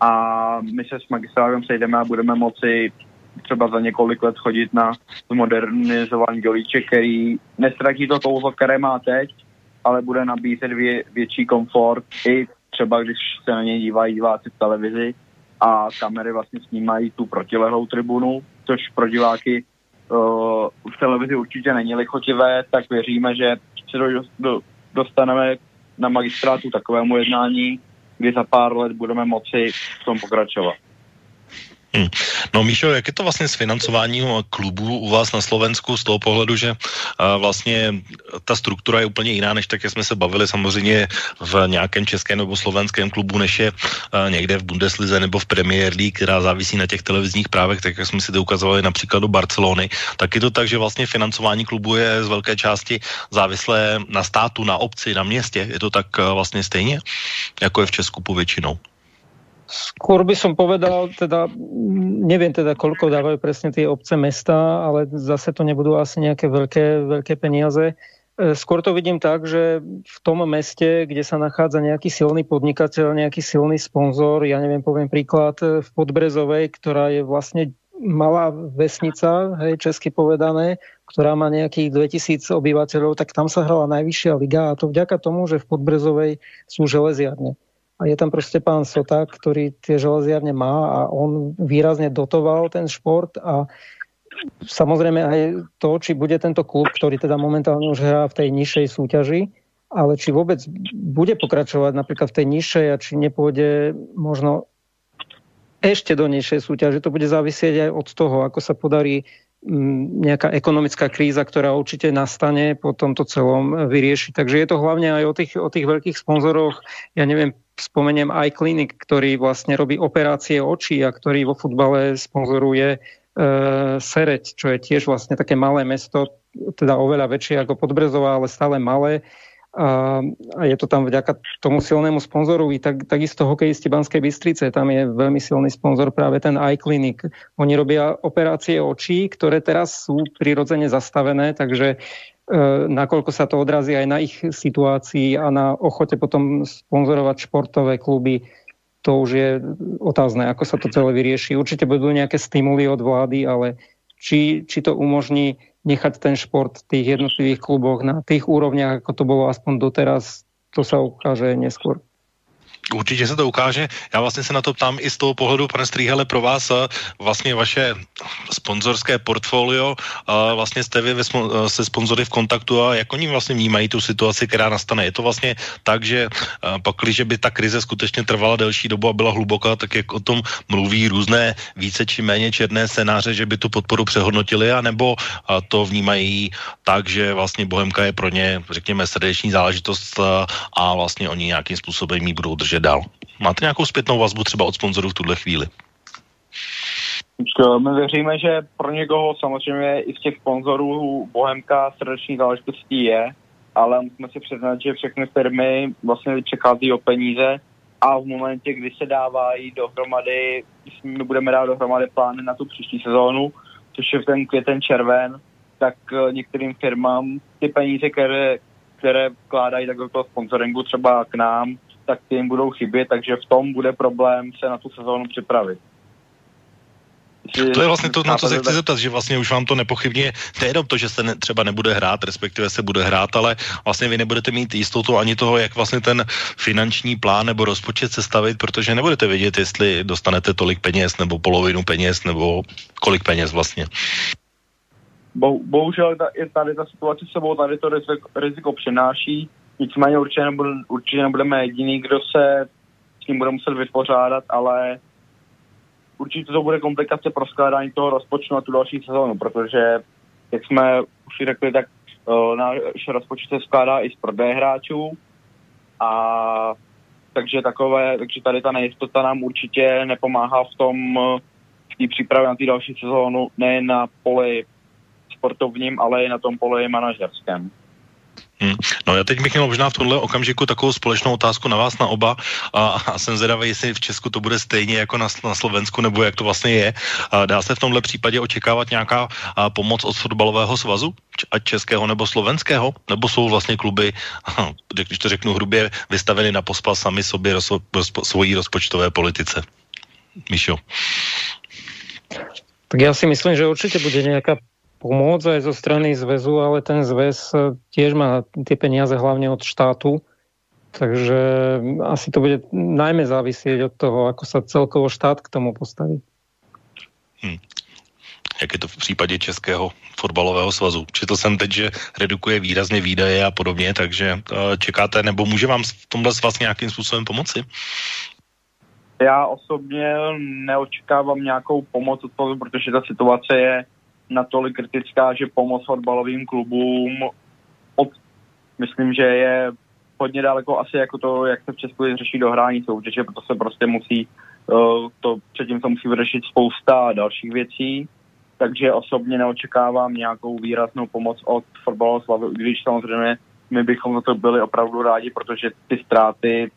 A my se s magistrálem sejdeme a budeme moci třeba za několik let chodit na modernizovaný dolíček, který nestratí to kouzlo, které má teď, ale bude nabízet vě, větší komfort i třeba když se na něj dívají diváci v televizi a kamery vlastně snímají tu protilehlou tribunu, což pro diváky v televizi určitě není lichotivé, tak věříme, že se do, do, dostaneme na magistrátu takovému jednání, kdy za pár let budeme moci v tom pokračovat. Hmm. No Míšo, jak je to vlastně s financováním klubů u vás na Slovensku z toho pohledu, že a, vlastně ta struktura je úplně jiná, než tak, jak jsme se bavili samozřejmě v nějakém českém nebo slovenském klubu, než je a, někde v Bundeslize nebo v Premier League, která závisí na těch televizních právech, tak jak jsme si to ukazovali například do Barcelony, tak je to tak, že vlastně financování klubu je z velké části závislé na státu, na obci, na městě. Je to tak vlastně stejně, jako je v Česku povětšinou? Skôr by som povedal, teda neviem teda, koľko dávajú presne tie obce mesta, ale zase to nebudú asi nejaké veľké, veľké peniaze. E, skôr to vidím tak, že v tom meste, kde sa nachádza nejaký silný podnikateľ, nejaký silný sponzor, ja neviem, poviem príklad e, v Podbrezovej, ktorá je vlastne malá vesnica, hej, česky povedané, ktorá má nejakých 2000 obyvateľov, tak tam sa hrala najvyššia liga a to vďaka tomu, že v Podbrezovej sú železiarne a je tam prostě pán Sota, ktorý tie železiarne má a on výrazne dotoval ten šport a samozrejme aj to, či bude tento klub, ktorý teda momentálne už hrá v tej nižšej súťaži, ale či vôbec bude pokračovať napríklad v tej nižšej a či nepôjde možno ešte do nižšej súťaže. To bude závisieť aj od toho, ako sa podarí nejaká ekonomická kríza, ktorá určite nastane po tomto celom vyriešiť. Takže je to hlavne aj o tých, o tých veľkých sponzoroch. Ja neviem, spomeniem aj klinik, ktorý vlastne robí operácie očí a ktorý vo futbale sponzoruje e, Sereď, čo je tiež vlastne také malé mesto, teda oveľa väčšie ako Podbrezová, ale stále malé. A, a je to tam vďaka tomu silnému sponzoru i tak, takisto hokejisti Banskej Bystrice, tam je veľmi silný sponzor práve ten iClinic. Oni robia operácie očí, ktoré teraz sú prirodzene zastavené, takže E, nakoľko sa to odrazí aj na ich situácii a na ochote potom sponzorovať športové kluby, to už je otázne, ako sa to celé vyrieši. Určite budú nejaké stimuly od vlády, ale či, či to umožní nechať ten šport v tých jednotlivých kluboch na tých úrovniach, ako to bolo aspoň doteraz, to sa ukáže neskôr. Určitě se to ukáže. Já vlastně se na to ptám i z toho pohledu, pane Strýhele, pro vás eh, vlastně vaše sponzorské portfolio, eh, vlastně jste vy eh, se sponzory v kontaktu a jak oni vlastně vnímají tu situaci, která nastane. Je to vlastně tak, že pak, když by ta krize skutečně trvala delší dobu a byla hluboká, tak jak o tom mluví různé více či méně černé scénáře, že by tu podporu přehodnotili, anebo to vnímají tak, že vlastně Bohemka je pro ně, řekněme, srdeční záležitost a vlastně oni nějakým způsobem ji budou držet dál. Máte nějakou zpětnou vazbu třeba od sponzorů v tuhle chvíli? My věříme, že pro někoho samozřejmě i z těch sponzorů Bohemka srdeční záležitostí je, ale musíme si přiznat, že všechny firmy vlastně přechází o peníze a v momentě, kdy se dávají dohromady, my budeme dát dohromady plány na tu příští sezónu, což je v ten květen červen, tak eh, některým firmám ty peníze, které, které vkládají tak do toho sponsoringu třeba k nám, tak ty jim budou chybět, takže v tom bude problém se na tu sezónu připravit. To je vlastně to, na co se chci zeptat, že vlastně už vám to nepochybně, nejenom to, že se ne, třeba nebude hrát, respektive se bude hrát, ale vlastně vy nebudete mít jistotu ani toho, jak vlastně ten finanční plán nebo rozpočet sestavit, protože nebudete vědět, jestli dostanete tolik peněz nebo polovinu peněz nebo kolik peněz vlastně. Bo, bohužel ta, tady ta situace sebou tady to riziko, riziko přináší Nicméně určitě, nebude, určitě nebudeme jediný, kdo se s tím bude muset vypořádat, ale určitě to bude komplikace pro skládání toho rozpočtu na tu další sezónu, protože, jak jsme už řekli, tak uh, náš rozpočet se skládá i z prodeje hráčů a takže takové, takže tady ta nejistota nám určitě nepomáhá v tom, v té přípravě na té další sezónu, nejen na poli sportovním, ale i na tom poli manažerském. Hmm. No já teď bych měl možná v tomhle okamžiku takovou společnou otázku na vás na oba a, a jsem zvědavý, jestli v Česku to bude stejně jako na, na Slovensku, nebo jak to vlastně je. A dá se v tomhle případě očekávat nějaká a, pomoc od fotbalového svazu, ať českého nebo slovenského, nebo jsou vlastně kluby, aha, když to řeknu hrubě, vystaveny na pospas sami sobě rozpo, rozpo, svojí rozpočtové politice. Mišo. Tak já si myslím, že určitě bude nějaká pomoc aj zo strany zväzu, ale ten zväz eh, tiež má tie peniaze hlavne od štátu, takže asi to bude najmä závisieť od toho, ako sa celkovo štát k tomu postaví. Hmm. Jak je to v případě Českého fotbalového svazu? Četl jsem teď, že redukuje výrazně výdaje a podobně, takže uh, čekáte, nebo může vám v tomhle svaz nějakým způsobem pomoci? Já osobně neočekávám nějakou pomoc od toho, protože ta situace je natolik kritická, že pomoc fotbalovým klubům od, myslím, že je hodně daleko asi jako to, jak se v Česku řeší dohrání soutěže, proto se prostě musí uh, to předtím se musí vyřešit spousta dalších věcí, takže osobně neočekávám nějakou výraznou pomoc od fotbalového svazu, když samozřejmě my bychom za to byli opravdu rádi, protože ty ztráty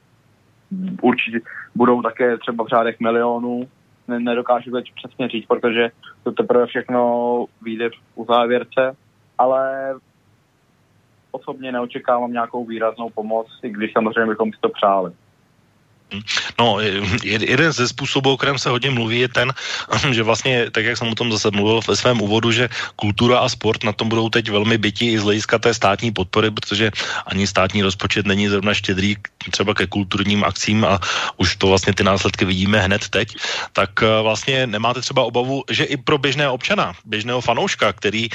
určitě budou také třeba v řádech milionů, nedokážu teď přesně říct, protože to teprve všechno vyjde u závěrce, ale osobně neočekávám nějakou výraznou pomoc, i když samozřejmě bychom si to přáli. No, jeden ze způsobů, o kterém se hodně mluví, je ten, že vlastně, tak jak jsem o tom zase mluvil ve svém úvodu, že kultura a sport na tom budou teď velmi bytí i z hlediska té státní podpory, protože ani státní rozpočet není zrovna štědrý třeba ke kulturním akcím a už to vlastně ty následky vidíme hned teď, tak eh, vlastně nemáte třeba obavu, že i pro běžné občana, běžného fanouška, který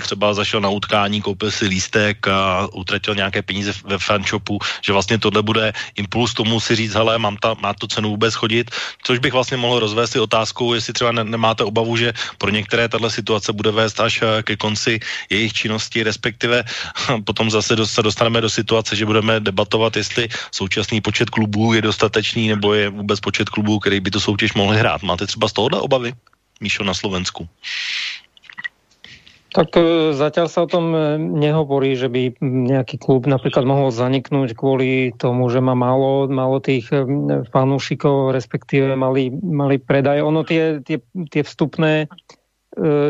třeba zašel na utkání, koupil si lístek a utratil nějaké peníze ve fanshopu, že vlastně tohle bude impuls tomu si říct, hele, mám ta, má to cenu vůbec chodit, což bych vlastně mohl rozvést si otázkou, jestli třeba ne, nemáte obavu, že pro některé tahle situace bude vést až eh, ke konci jejich činnosti, respektive potom zase se dostaneme do situace, že budeme debatovat, jestli současný počet klubů je dostatečný, nebo je vůbec počet klubů, který by to soutěž mohli hrát. Máte třeba z tohohle obavy, Míšo, na Slovensku? Tak e, zatiaľ sa o tom e, nehovorí, že by nejaký klub napríklad mohol zaniknúť kvôli tomu, že má málo, málo tých e, fanúšikov, respektíve mali, mali predaj. Ono tie, tie, tie vstupné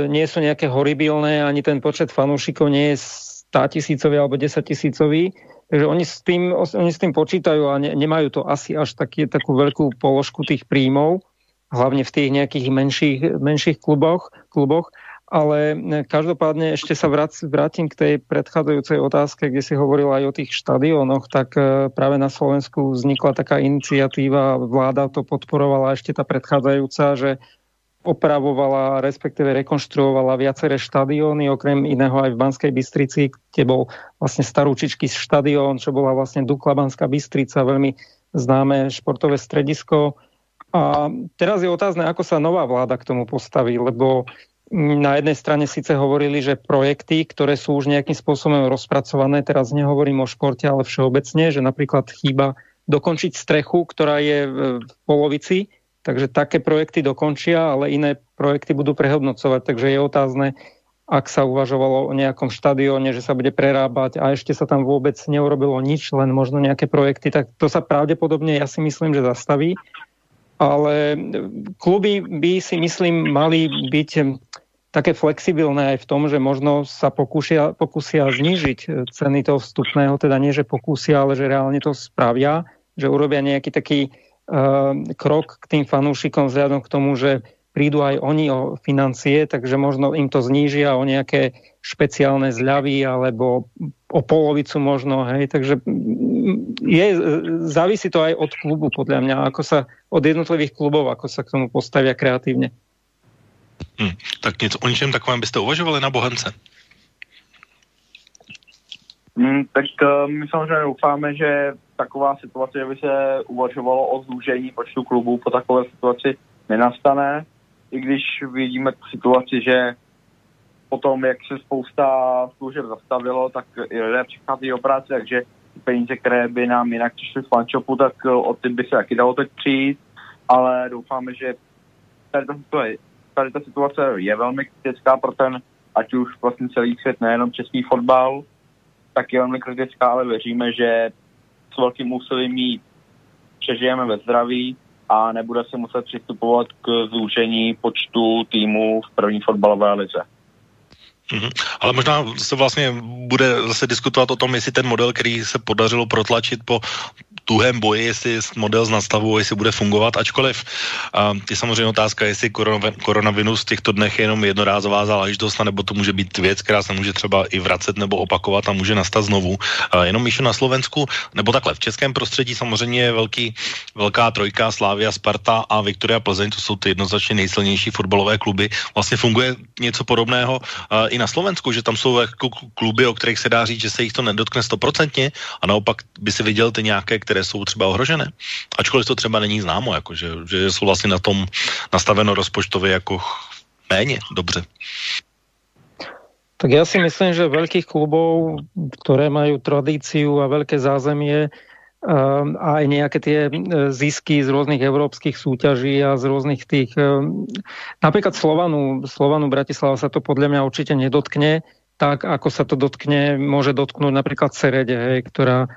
nie sú nejaké horibilné, ani ten počet fanúšikov nie je 100 tisícový alebo 10 tisícový. Takže oni s tým, oni s tým počítajú a ne, nemajú to asi až taký, takú veľkú položku tých príjmov, hlavne v tých nejakých menších, menších kluboch, kluboch ale každopádne ešte sa vrátim k tej predchádzajúcej otázke, kde si hovoril aj o tých štadiónoch, tak e, práve na Slovensku vznikla taká iniciatíva, vláda to podporovala ešte tá predchádzajúca, že opravovala, respektíve rekonštruovala viaceré štadióny, okrem iného aj v Banskej Bystrici, kde bol vlastne starúčičký štadión, čo bola vlastne Dukla Banská Bystrica, veľmi známe športové stredisko. A teraz je otázne, ako sa nová vláda k tomu postaví, lebo na jednej strane síce hovorili, že projekty, ktoré sú už nejakým spôsobom rozpracované, teraz nehovorím o športe, ale všeobecne, že napríklad chýba dokončiť strechu, ktorá je v polovici, takže také projekty dokončia, ale iné projekty budú prehodnocovať. Takže je otázne, ak sa uvažovalo o nejakom štadióne, že sa bude prerábať a ešte sa tam vôbec neurobilo nič, len možno nejaké projekty, tak to sa pravdepodobne, ja si myslím, že zastaví ale kluby by si myslím mali byť také flexibilné aj v tom, že možno sa pokúsia, pokúsia znížiť ceny toho vstupného, teda nie, že pokúsia, ale že reálne to spravia, že urobia nejaký taký uh, krok k tým fanúšikom vzhľadom k tomu, že prídu aj oni o financie, takže možno im to znížia o nejaké špeciálne zľavy alebo o polovicu možno, hej, takže je, závisí to aj od klubu, podľa mňa, ako sa, od jednotlivých klubov, ako sa k tomu postavia kreatívne. Hmm, tak něco, o ničem takovém byste uvažovali na Bohemce? Hmm, tak uh, my samozřejmě doufáme, že taková situace, že by se uvažovalo o zúžení počtu klubů po takové situaci nenastane, i když vidíme tu situaci, že potom, jak se spousta služeb zastavilo, tak lidé přichází o práci, takže peníze, které by nám jinak přišly z fanshopu, tak eh, od ty by se taky dalo teď přijít, ale doufáme, že tady ta, situace, tady ta situace je velmi kritická pro ten, ať už vlastně celý svět, nejenom český fotbal. taky velmi kritická, ale věříme, že s velkým úsilím jí přežijeme ve zdraví a nebude se muset přistupovat k zúžení počtu týmů v první fotbalové lize. Mm-hmm. Ale možná se vlastně bude zase diskutovat o tom, jestli ten model, který se podařilo protlačit po tuhém boji, jestli model z nastavu, jestli bude fungovat, ačkoliv a, je samozřejmě otázka, jestli koronavirus v těchto dnech je jenom jednorázová záležitost, nebo to může být věc, která se může třeba i vracet nebo opakovat a může nastat znovu. A jenom Míšo na Slovensku, nebo takhle, v českém prostředí samozřejmě je velký, velká trojka Slávia, Sparta a Viktoria Plzeň, to jsou ty jednoznačně nejsilnější fotbalové kluby. Vlastně funguje něco podobného i na Slovensku, že tam jsou jako kluby, o kterých se dá říct, že se jich to nedotkne stoprocentně a naopak by si viděl ty nějaké, které které jsou třeba ohrožené. Ačkoliv to třeba není známo, jako že, že jsou vlastně na tom nastaveno rozpočtově jako méně dobře. Tak ja si myslím, že veľkých klubov, ktoré majú tradíciu a veľké zázemie ehm, a aj nejaké tie e, zisky z rôznych európskych súťaží a z rôznych tých... Ehm, napríklad Slovanu, Slovanu Bratislava sa to podľa mňa určite nedotkne, tak ako sa to dotkne, môže dotknúť napríklad Serede, hej, ktorá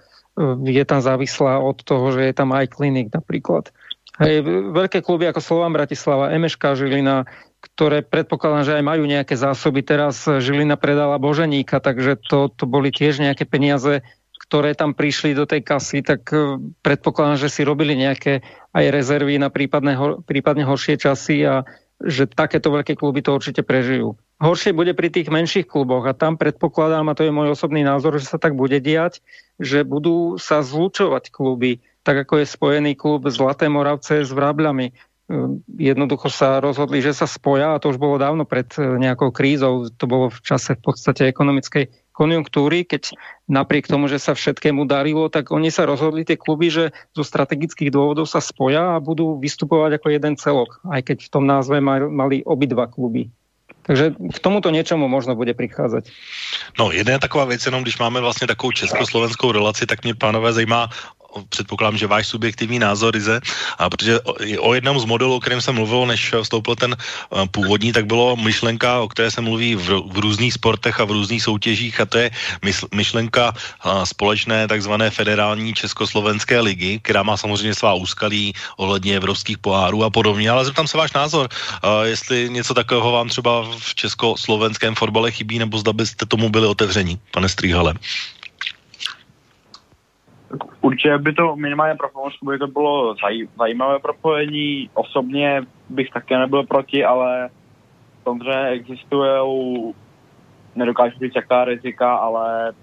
je tam závislá od toho, že je tam aj klinik napríklad. Hej, veľké kluby ako Slovan Bratislava, MŠK Žilina, ktoré predpokladám, že aj majú nejaké zásoby. Teraz Žilina predala Boženíka, takže to, to boli tiež nejaké peniaze, ktoré tam prišli do tej kasy, tak e, predpokladám, že si robili nejaké aj rezervy na prípadne, prípadne horšie časy a že takéto veľké kluby to určite prežijú. Horšie bude pri tých menších kluboch a tam predpokladám, a to je môj osobný názor, že sa tak bude diať, že budú sa zlučovať kluby, tak ako je spojený klub Zlaté Moravce s Vrábľami. Ehm, jednoducho sa rozhodli, že sa spoja a to už bolo dávno pred e, nejakou krízou. To bolo v čase v podstate ekonomickej konjunktúry, keď napriek tomu, že sa všetkému darilo, tak oni sa rozhodli tie kluby, že zo strategických dôvodov sa spoja a budú vystupovať ako jeden celok, aj keď v tom názve mali obidva kluby. Takže k tomuto něčemu možno bude přicházet. No, jedna taková věc, jenom když máme vlastně takovou československou relaci, tak mě, pánové, zajímá, předpokládám, že váš subjektivní názor, Ize, a protože o, o jednom z modelů, o kterém jsem mluvil, než vstoupil ten uh, původní, tak bylo myšlenka, o které se mluví v, v různých sportech a v různých soutěžích a to je myšlenka uh, společné takzvané federální československé ligy, která má samozřejmě svá úskalí ohledně evropských pohárů a podobně, ale zeptám se váš názor, uh, jestli něco takového vám třeba v československém fotbale chybí, nebo zda byste tomu byli otevření, pane Stříhale. Určitě by to minimálně pro Pomořsku by to bylo zaj, zajímavé propojení. Osobně bych také nebyl proti, ale samozřejmě existuje, nedokážu říct jaká rizika, ale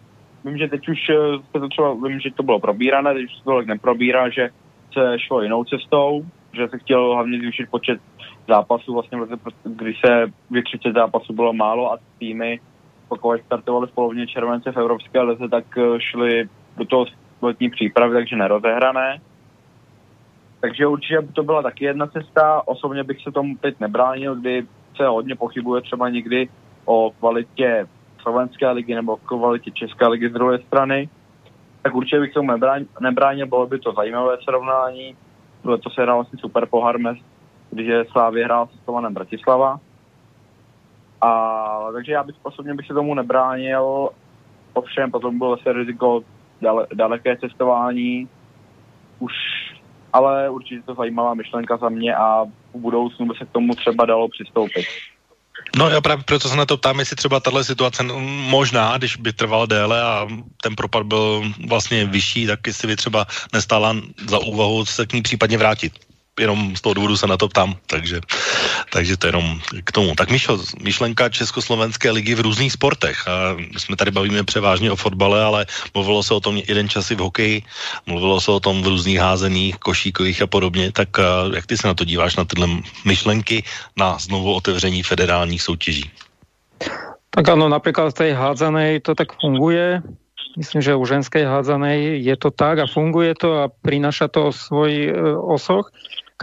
vím, že teď už se to třeba, vím, že to bylo probírané, teď už se to neprobírá, že se šlo jinou cestou, že se chtěl hlavně zvýšit počet zápasů, vlastně když se dvě 30 zápasů bylo málo a týmy, pokud startovali v polovině července v Evropské lize, tak šli do toho letní přípravy, takže nerozehrané. Takže určitě by to byla taky jedna cesta. Osobně bych se tomu teď nebránil, kdy se hodně pochybuje třeba někdy o kvalitě slovenské ligy nebo kvalitě české ligy z druhé strany. Tak určitě bych tomu nebránil, bylo by to zajímavé srovnání. To se hrál vlastně super pohár mez, když je Slávě hrál se Slovanem Bratislava. A, takže já bych osobně bych se tomu nebránil, ovšem potom bylo zase riziko dale, daleké cestování. Už, ale určitě to zajímavá myšlenka za mě a v budoucnu by se k tomu třeba dalo přistoupit. No já právě proto se na to ptám, jestli třeba tahle situace možná, když by trval déle a ten propad byl vlastně vyšší, tak jestli by třeba nestála za úvahu se k ní případně vrátit jenom z toho důvodu se na to ptám, takže, takže to jenom k tomu. Tak Mišo, myšlenka Československé ligy v různých sportech. A my jsme tady bavíme převážně o fotbale, ale mluvilo se o tom jeden čas i v hokeji, mluvilo se o tom v různých házeních, košíkových a podobně. Tak jak ty se na to díváš, na tyhle myšlenky na znovu otevření federálních soutěží? Tak ano, například v té hádzanej to tak funguje. Myslím, že u ženskej hádzanej je to tak a funguje to a prináša to svoj e, osoch.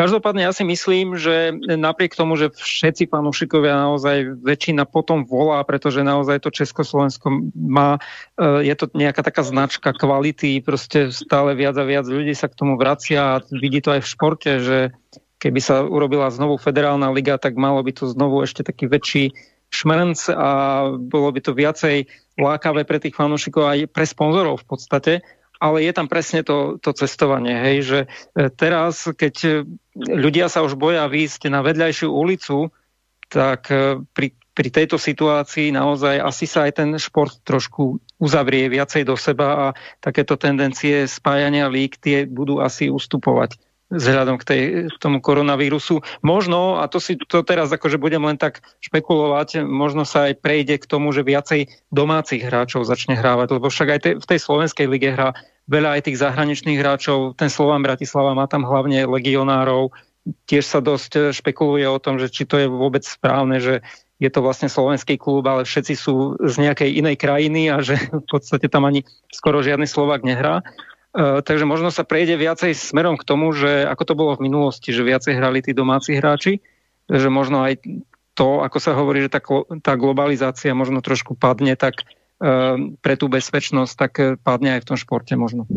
Každopádne ja si myslím, že napriek tomu, že všetci fanúšikovia naozaj väčšina potom volá, pretože naozaj to Československo má, eh, je to nejaká taká značka kvality, prostě stále viac a viac ľudí sa k tomu vracia a vidí to aj v športe, že keby sa urobila znovu federálna liga, tak malo by to znovu ešte taký väčší šmrnc a bolo by to viacej lákavé pre tých fanúšikov aj pre sponzorov v podstate, ale je tam presne to, to cestovanie, hej, že e, teraz, keď ľudia sa už boja výjsť na vedľajšiu ulicu, tak e, pri, pri tejto situácii naozaj asi sa aj ten šport trošku uzavrie viacej do seba a takéto tendencie spájania lík tie budú asi ustupovať vzhľadom k, tej, k tomu koronavírusu. Možno, a to si to teraz akože budem len tak špekulovať, možno sa aj prejde k tomu, že viacej domácich hráčov začne hrávať, lebo však aj te, v tej slovenskej lige hrá veľa aj tých zahraničných hráčov. Ten Slovan Bratislava má tam hlavne legionárov. Tiež sa dosť špekuluje o tom, že či to je vôbec správne, že je to vlastne slovenský klub, ale všetci sú z nejakej inej krajiny a že v podstate tam ani skoro žiadny Slovak nehrá. Uh, takže možno sa prejde viacej smerom k tomu, že ako to bolo v minulosti, že viacej hrali tí domáci hráči, že možno aj to, ako sa hovorí, že tá, tá globalizácia možno trošku padne, tak uh, pre tú bezpečnosť, tak padne aj v tom športe možno.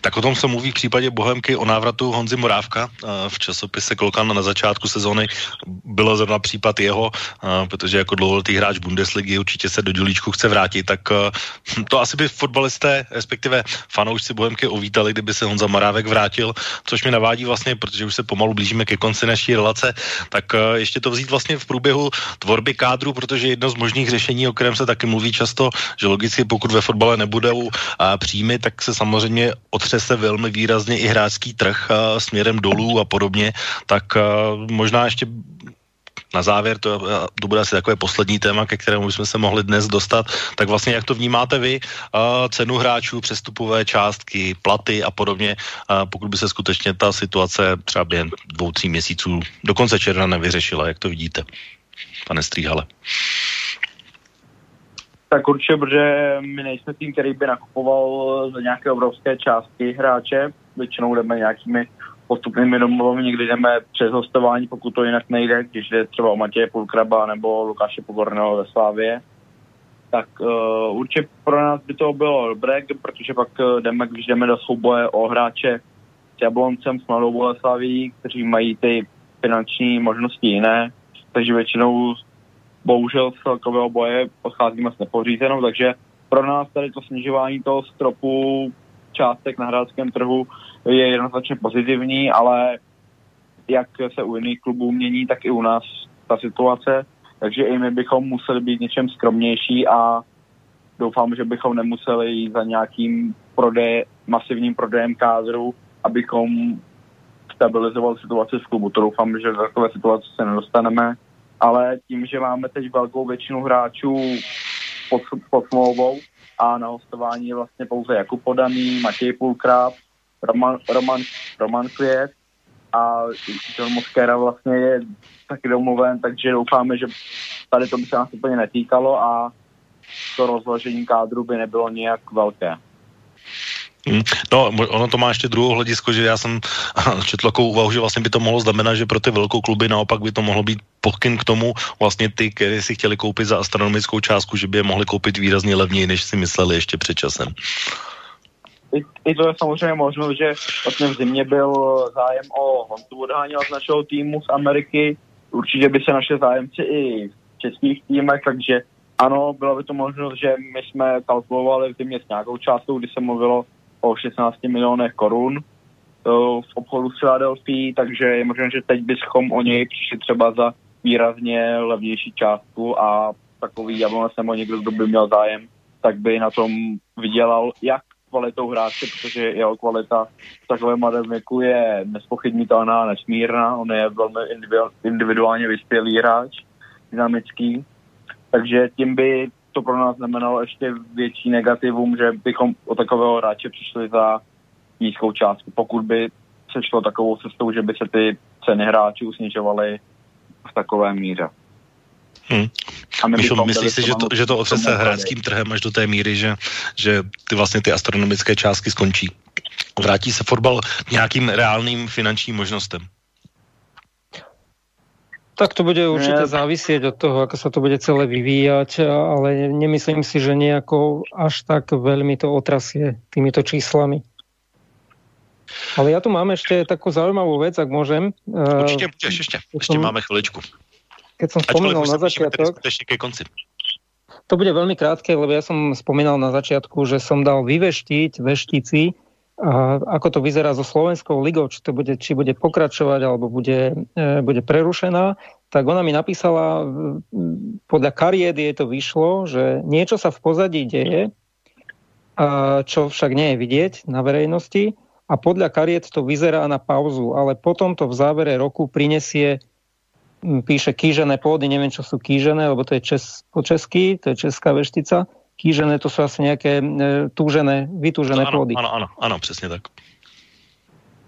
Tak o tom se mluví v případě Bohemky o návratu Honzy Morávka. V časopise Klokan na začátku sezóny bylo zrovna případ jeho, protože jako dlouholetý hráč Bundesligy určitě se do dělíčku chce vrátit, tak to asi by fotbalisté, respektive fanoušci Bohemky uvítali, kdyby se Honza Morávek vrátil, což mi navádí vlastně, protože už se pomalu blížíme ke konci naší relace, tak ještě to vzít vlastně v průběhu tvorby kádru, protože jedno z možných řešení, o kterém se taky mluví často, že logicky pokud ve fotbale nebudou příjmy, tak se samozřejmě otřese velmi výrazně i hráčský trh uh, směrem dolů a podobně, tak uh, možná ještě na závěr, to, to bude asi takové poslední téma, ke kterému bychom se mohli dnes dostat, tak vlastně jak to vnímáte vy, uh, cenu hráčů, přestupové částky, platy a podobně, pokud by se skutečně ta situace třeba během dvou, tří měsíců do konce června nevyřešila, jak to vidíte, pane Stříhale? Tak určitě, protože my nejsme tým, který by nakupoval za nějaké obrovské částky hráče. Většinou jdeme nějakými postupnými domluvami, někdy jdeme přes hostování, pokud to jinak nejde, když jde třeba o Matěje Pulkraba nebo Lukáše Pogorného ve Slávě. Tak uh, určitě pro nás by to bylo dobré, protože pak uh, jdeme, když jdeme do souboje o hráče s Jabloncem, s Mladou Boleslaví, kteří mají ty finanční možnosti jiné, takže většinou bohužel z celkového boje odcházíme s nepořízenou, takže pro nás tady to snižování toho stropu částek na hráčském trhu je jednoznačně pozitivní, ale jak se u jiných klubů mění, tak i u nás ta situace, takže i my bychom museli být něčem skromnější a doufám, že bychom nemuseli jít za nějakým prodej, masivním prodejem kádru, abychom stabilizovali situaci v klubu. To doufám, že do takové situace se nedostaneme ale tím, že máme teď velkou většinu hráčů pod, pod smlouvou a na hostování je vlastně pouze Jakub Podaný, Matěj Pulkrab, Roman, Roman, Roman Květ a John Moskera vlastně je taky domluven, takže doufáme, že tady to by se nás úplně netýkalo a to rozložení kádru by nebylo nějak velké. Hmm. No, ono to má ještě druhou hledisko, že já jsem četl takovou úvahu, že vlastně by to mohlo znamenat, že pro ty velkou kluby naopak by to mohlo být pokyn k tomu, vlastně ty, kteří si chtěli koupit za astronomickou částku, že by je mohli koupit výrazně levněji, než si mysleli ještě před časem. I, I to je samozřejmě možno, že vlastně v zimě byl zájem o Hontu odháněl z našeho týmu z Ameriky. Určitě by se naše zájemci i v českých týmech, takže ano, byla by to možnost, že my jsme kalkulovali v zimě s nějakou částkou, kdy se mluvilo o 16 milionech korun v obchodu s Philadelphia, takže je možné, že teď bychom o něj přišli třeba za výrazně levnější částku a takový Jablonec nebo někdo, kdo by měl zájem, tak by na tom vydělal jak kvalitou hráče, protože jeho kvalita v takovém věku je nespochybnitelná, nesmírná, on je velmi individuálně vyspělý hráč, dynamický, takže tím by to pro nás znamenalo ještě větší negativum, že bychom o takového hráče přišli za nízkou částku, pokud by se šlo takovou cestou, že by se ty ceny hráčů snižovaly v takové míře. Hmm. A my myslíš si, že to, že to otřese hráčským trhem až do té míry, že, že ty vlastně ty astronomické částky skončí? Vrátí se fotbal nějakým reálným finančním možnostem? Tak to bude určite závisieť od toho, ako sa to bude celé vyvíjať, ale nemyslím si, že nejako až tak veľmi to otrasie týmito číslami. Ale ja tu mám ešte takú zaujímavú vec, ak môžem. Určite môžeš ešte. Ešte máme chvíľečku. Keď som spomínal na začiatok... ke konci. To bude veľmi krátke, lebo ja som spomínal na začiatku, že som dal vyveštiť veštici, ako to vyzerá so Slovenskou ligou, či to bude, či bude pokračovať alebo bude, e, bude prerušená, tak ona mi napísala, podľa kariet jej to vyšlo, že niečo sa v pozadí deje, čo však nie je vidieť na verejnosti a podľa kariet to vyzerá na pauzu, ale potom to v závere roku prinesie píše kýžené pôdy, neviem, čo sú kýžené, lebo to je čes, po česky, to je česká veštica. Kýžené to sú asi nejaké e, túžené, vytúžené ano, pôdy. Áno, áno, áno, presne tak.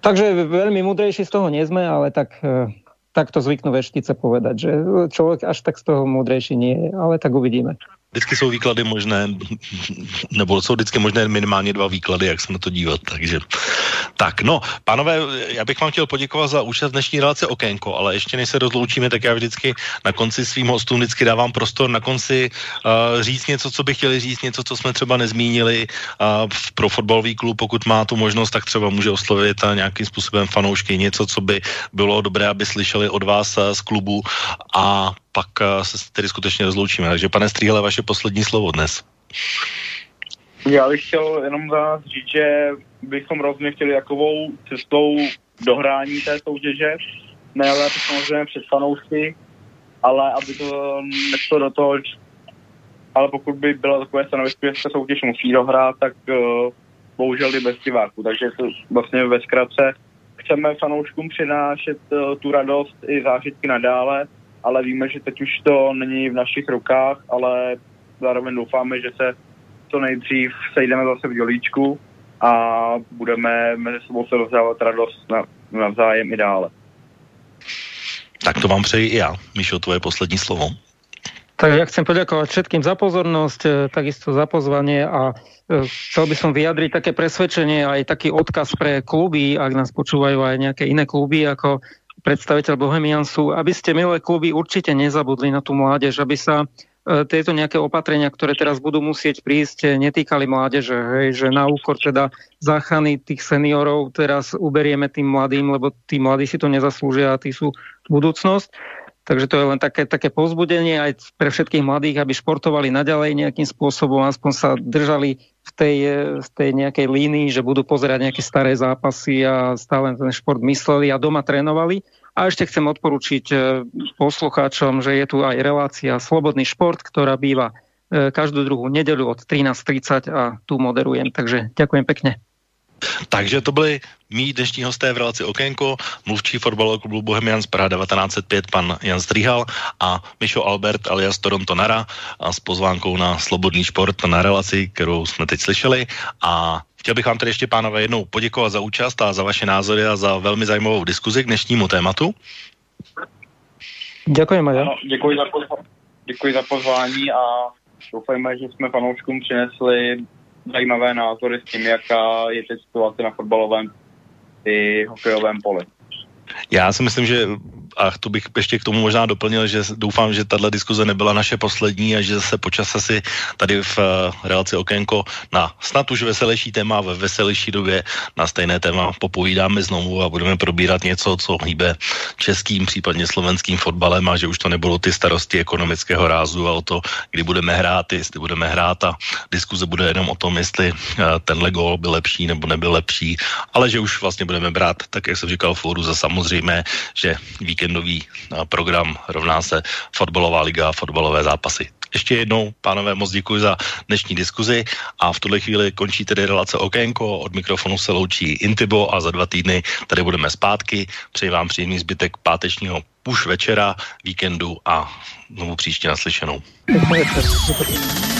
Takže veľmi múdrejší z toho nie sme, ale tak, e, tak to zvyknú veštice povedať, že človek až tak z toho múdrejší nie je, ale tak uvidíme vždycky jsou výklady možné, nebo jsou vždycky možné minimálně dva výklady, jak se na to dívat. Takže tak, no, pánové, já bych vám chtěl poděkovat za účast dnešní relace Okénko, ale ještě než se rozloučíme, tak já vždycky na konci svým hostům vždycky dávám prostor na konci uh, říct něco, co by chtěli říct, něco, co jsme třeba nezmínili uh, pro fotbalový klub, pokud má tu možnost, tak třeba může oslovit a nějakým způsobem fanoušky, něco, co by bylo dobré, aby slyšeli od vás uh, z klubu a pak uh, se tedy skutečně rozloučíme. Takže pane Stříhle, vaše poslední slovo dnes. Já bych chtěl jenom vás říct, že bychom rozhodně chtěli jakovou cestou dohrání té soutěže, ne ale samozřejmě před fanoušky, ale aby to nešlo do toho, ale pokud by bylo takové stanovisko, že se soutěž musí dohrát, tak uh, bohužel i bez diváků. Takže to vlastně ve zkratce chceme fanouškům přinášet uh, tu radost i zážitky nadále, ale víme, že teď už to není v našich rukách, ale zároveň doufáme, že se to nejdřív sejdeme zase v dělíčku a budeme mezi sebou se rozdávat radost na, navzájem i dále. Tak to vám přeji i já. Míšo, tvoje poslední slovo. Tak ja chcem poďakovať všetkým za pozornosť, e, takisto za pozvanie a e, chcel by som vyjadriť také presvedčenie aj taký odkaz pre kluby, ak nás počúvajú aj nejaké iné kluby ako predstaviteľ Bohemiansu, aby ste milé kluby určite nezabudli na tú mládež, aby sa E, tieto nejaké opatrenia, ktoré teraz budú musieť prísť, netýkali mládeže, hej, že na úkor teda záchrany tých seniorov teraz uberieme tým mladým, lebo tí mladí si to nezaslúžia a tí sú budúcnosť. Takže to je len také, také povzbudenie aj pre všetkých mladých, aby športovali naďalej nejakým spôsobom, aspoň sa držali v tej, v tej nejakej línii, že budú pozerať nejaké staré zápasy a stále ten šport mysleli a doma trénovali. A ešte chcem odporučiť e, poslucháčom, že je tu aj relácia Slobodný šport, ktorá býva e, každú druhú nedeľu od 13.30 a tu moderujem. Takže ďakujem pekne. Takže to byli mý dnešní hosté v relaci Okénko, mluvčí fotbalového klubu Bohemians Praha 1905, pan Jan Strihal a Mišo Albert alias Toronto Nara a s pozvánkou na Slobodný šport na relaci, kterou jsme teď slyšeli a Chtěl bych vám tedy ještě, pánové, jednou poděkovat za účast a za vaše názory a za velmi zajímavou diskuzi k dnešnímu tématu. Děkuji, Maja. děkuji, za pozvání, děkuji za pozvání a doufejme, že jsme fanouškům přinesli zajímavé názory s tím, jaká je teď situace na fotbalovém i hokejovém poli. Já si myslím, že a to bych ještě k tomu možná doplnil, že doufám, že tahle diskuze nebyla naše poslední a že se počas asi tady v uh, relaci Okénko na snad už veselější téma ve veselější době na stejné téma popovídáme znovu a budeme probírat něco, co hýbe českým, případně slovenským fotbalem a že už to nebudou ty starosti ekonomického rázu a o to, kdy budeme hrát, jestli budeme hrát a diskuze bude jenom o tom, jestli uh, tenhle gól byl lepší nebo nebyl lepší, ale že už vlastně budeme brát, tak jak jsem říkal fóru, za samozřejmé, že víkend víkendový program rovná se fotbalová liga a fotbalové zápasy. Ještě jednou, pánové, moc děkuji za dnešní diskuzi a v tuhle chvíli končí tedy relace Okénko, od mikrofonu se loučí Intibo a za dva týdny tady budeme zpátky. Přeji vám příjemný zbytek pátečního už večera, víkendu a znovu příště naslyšenou.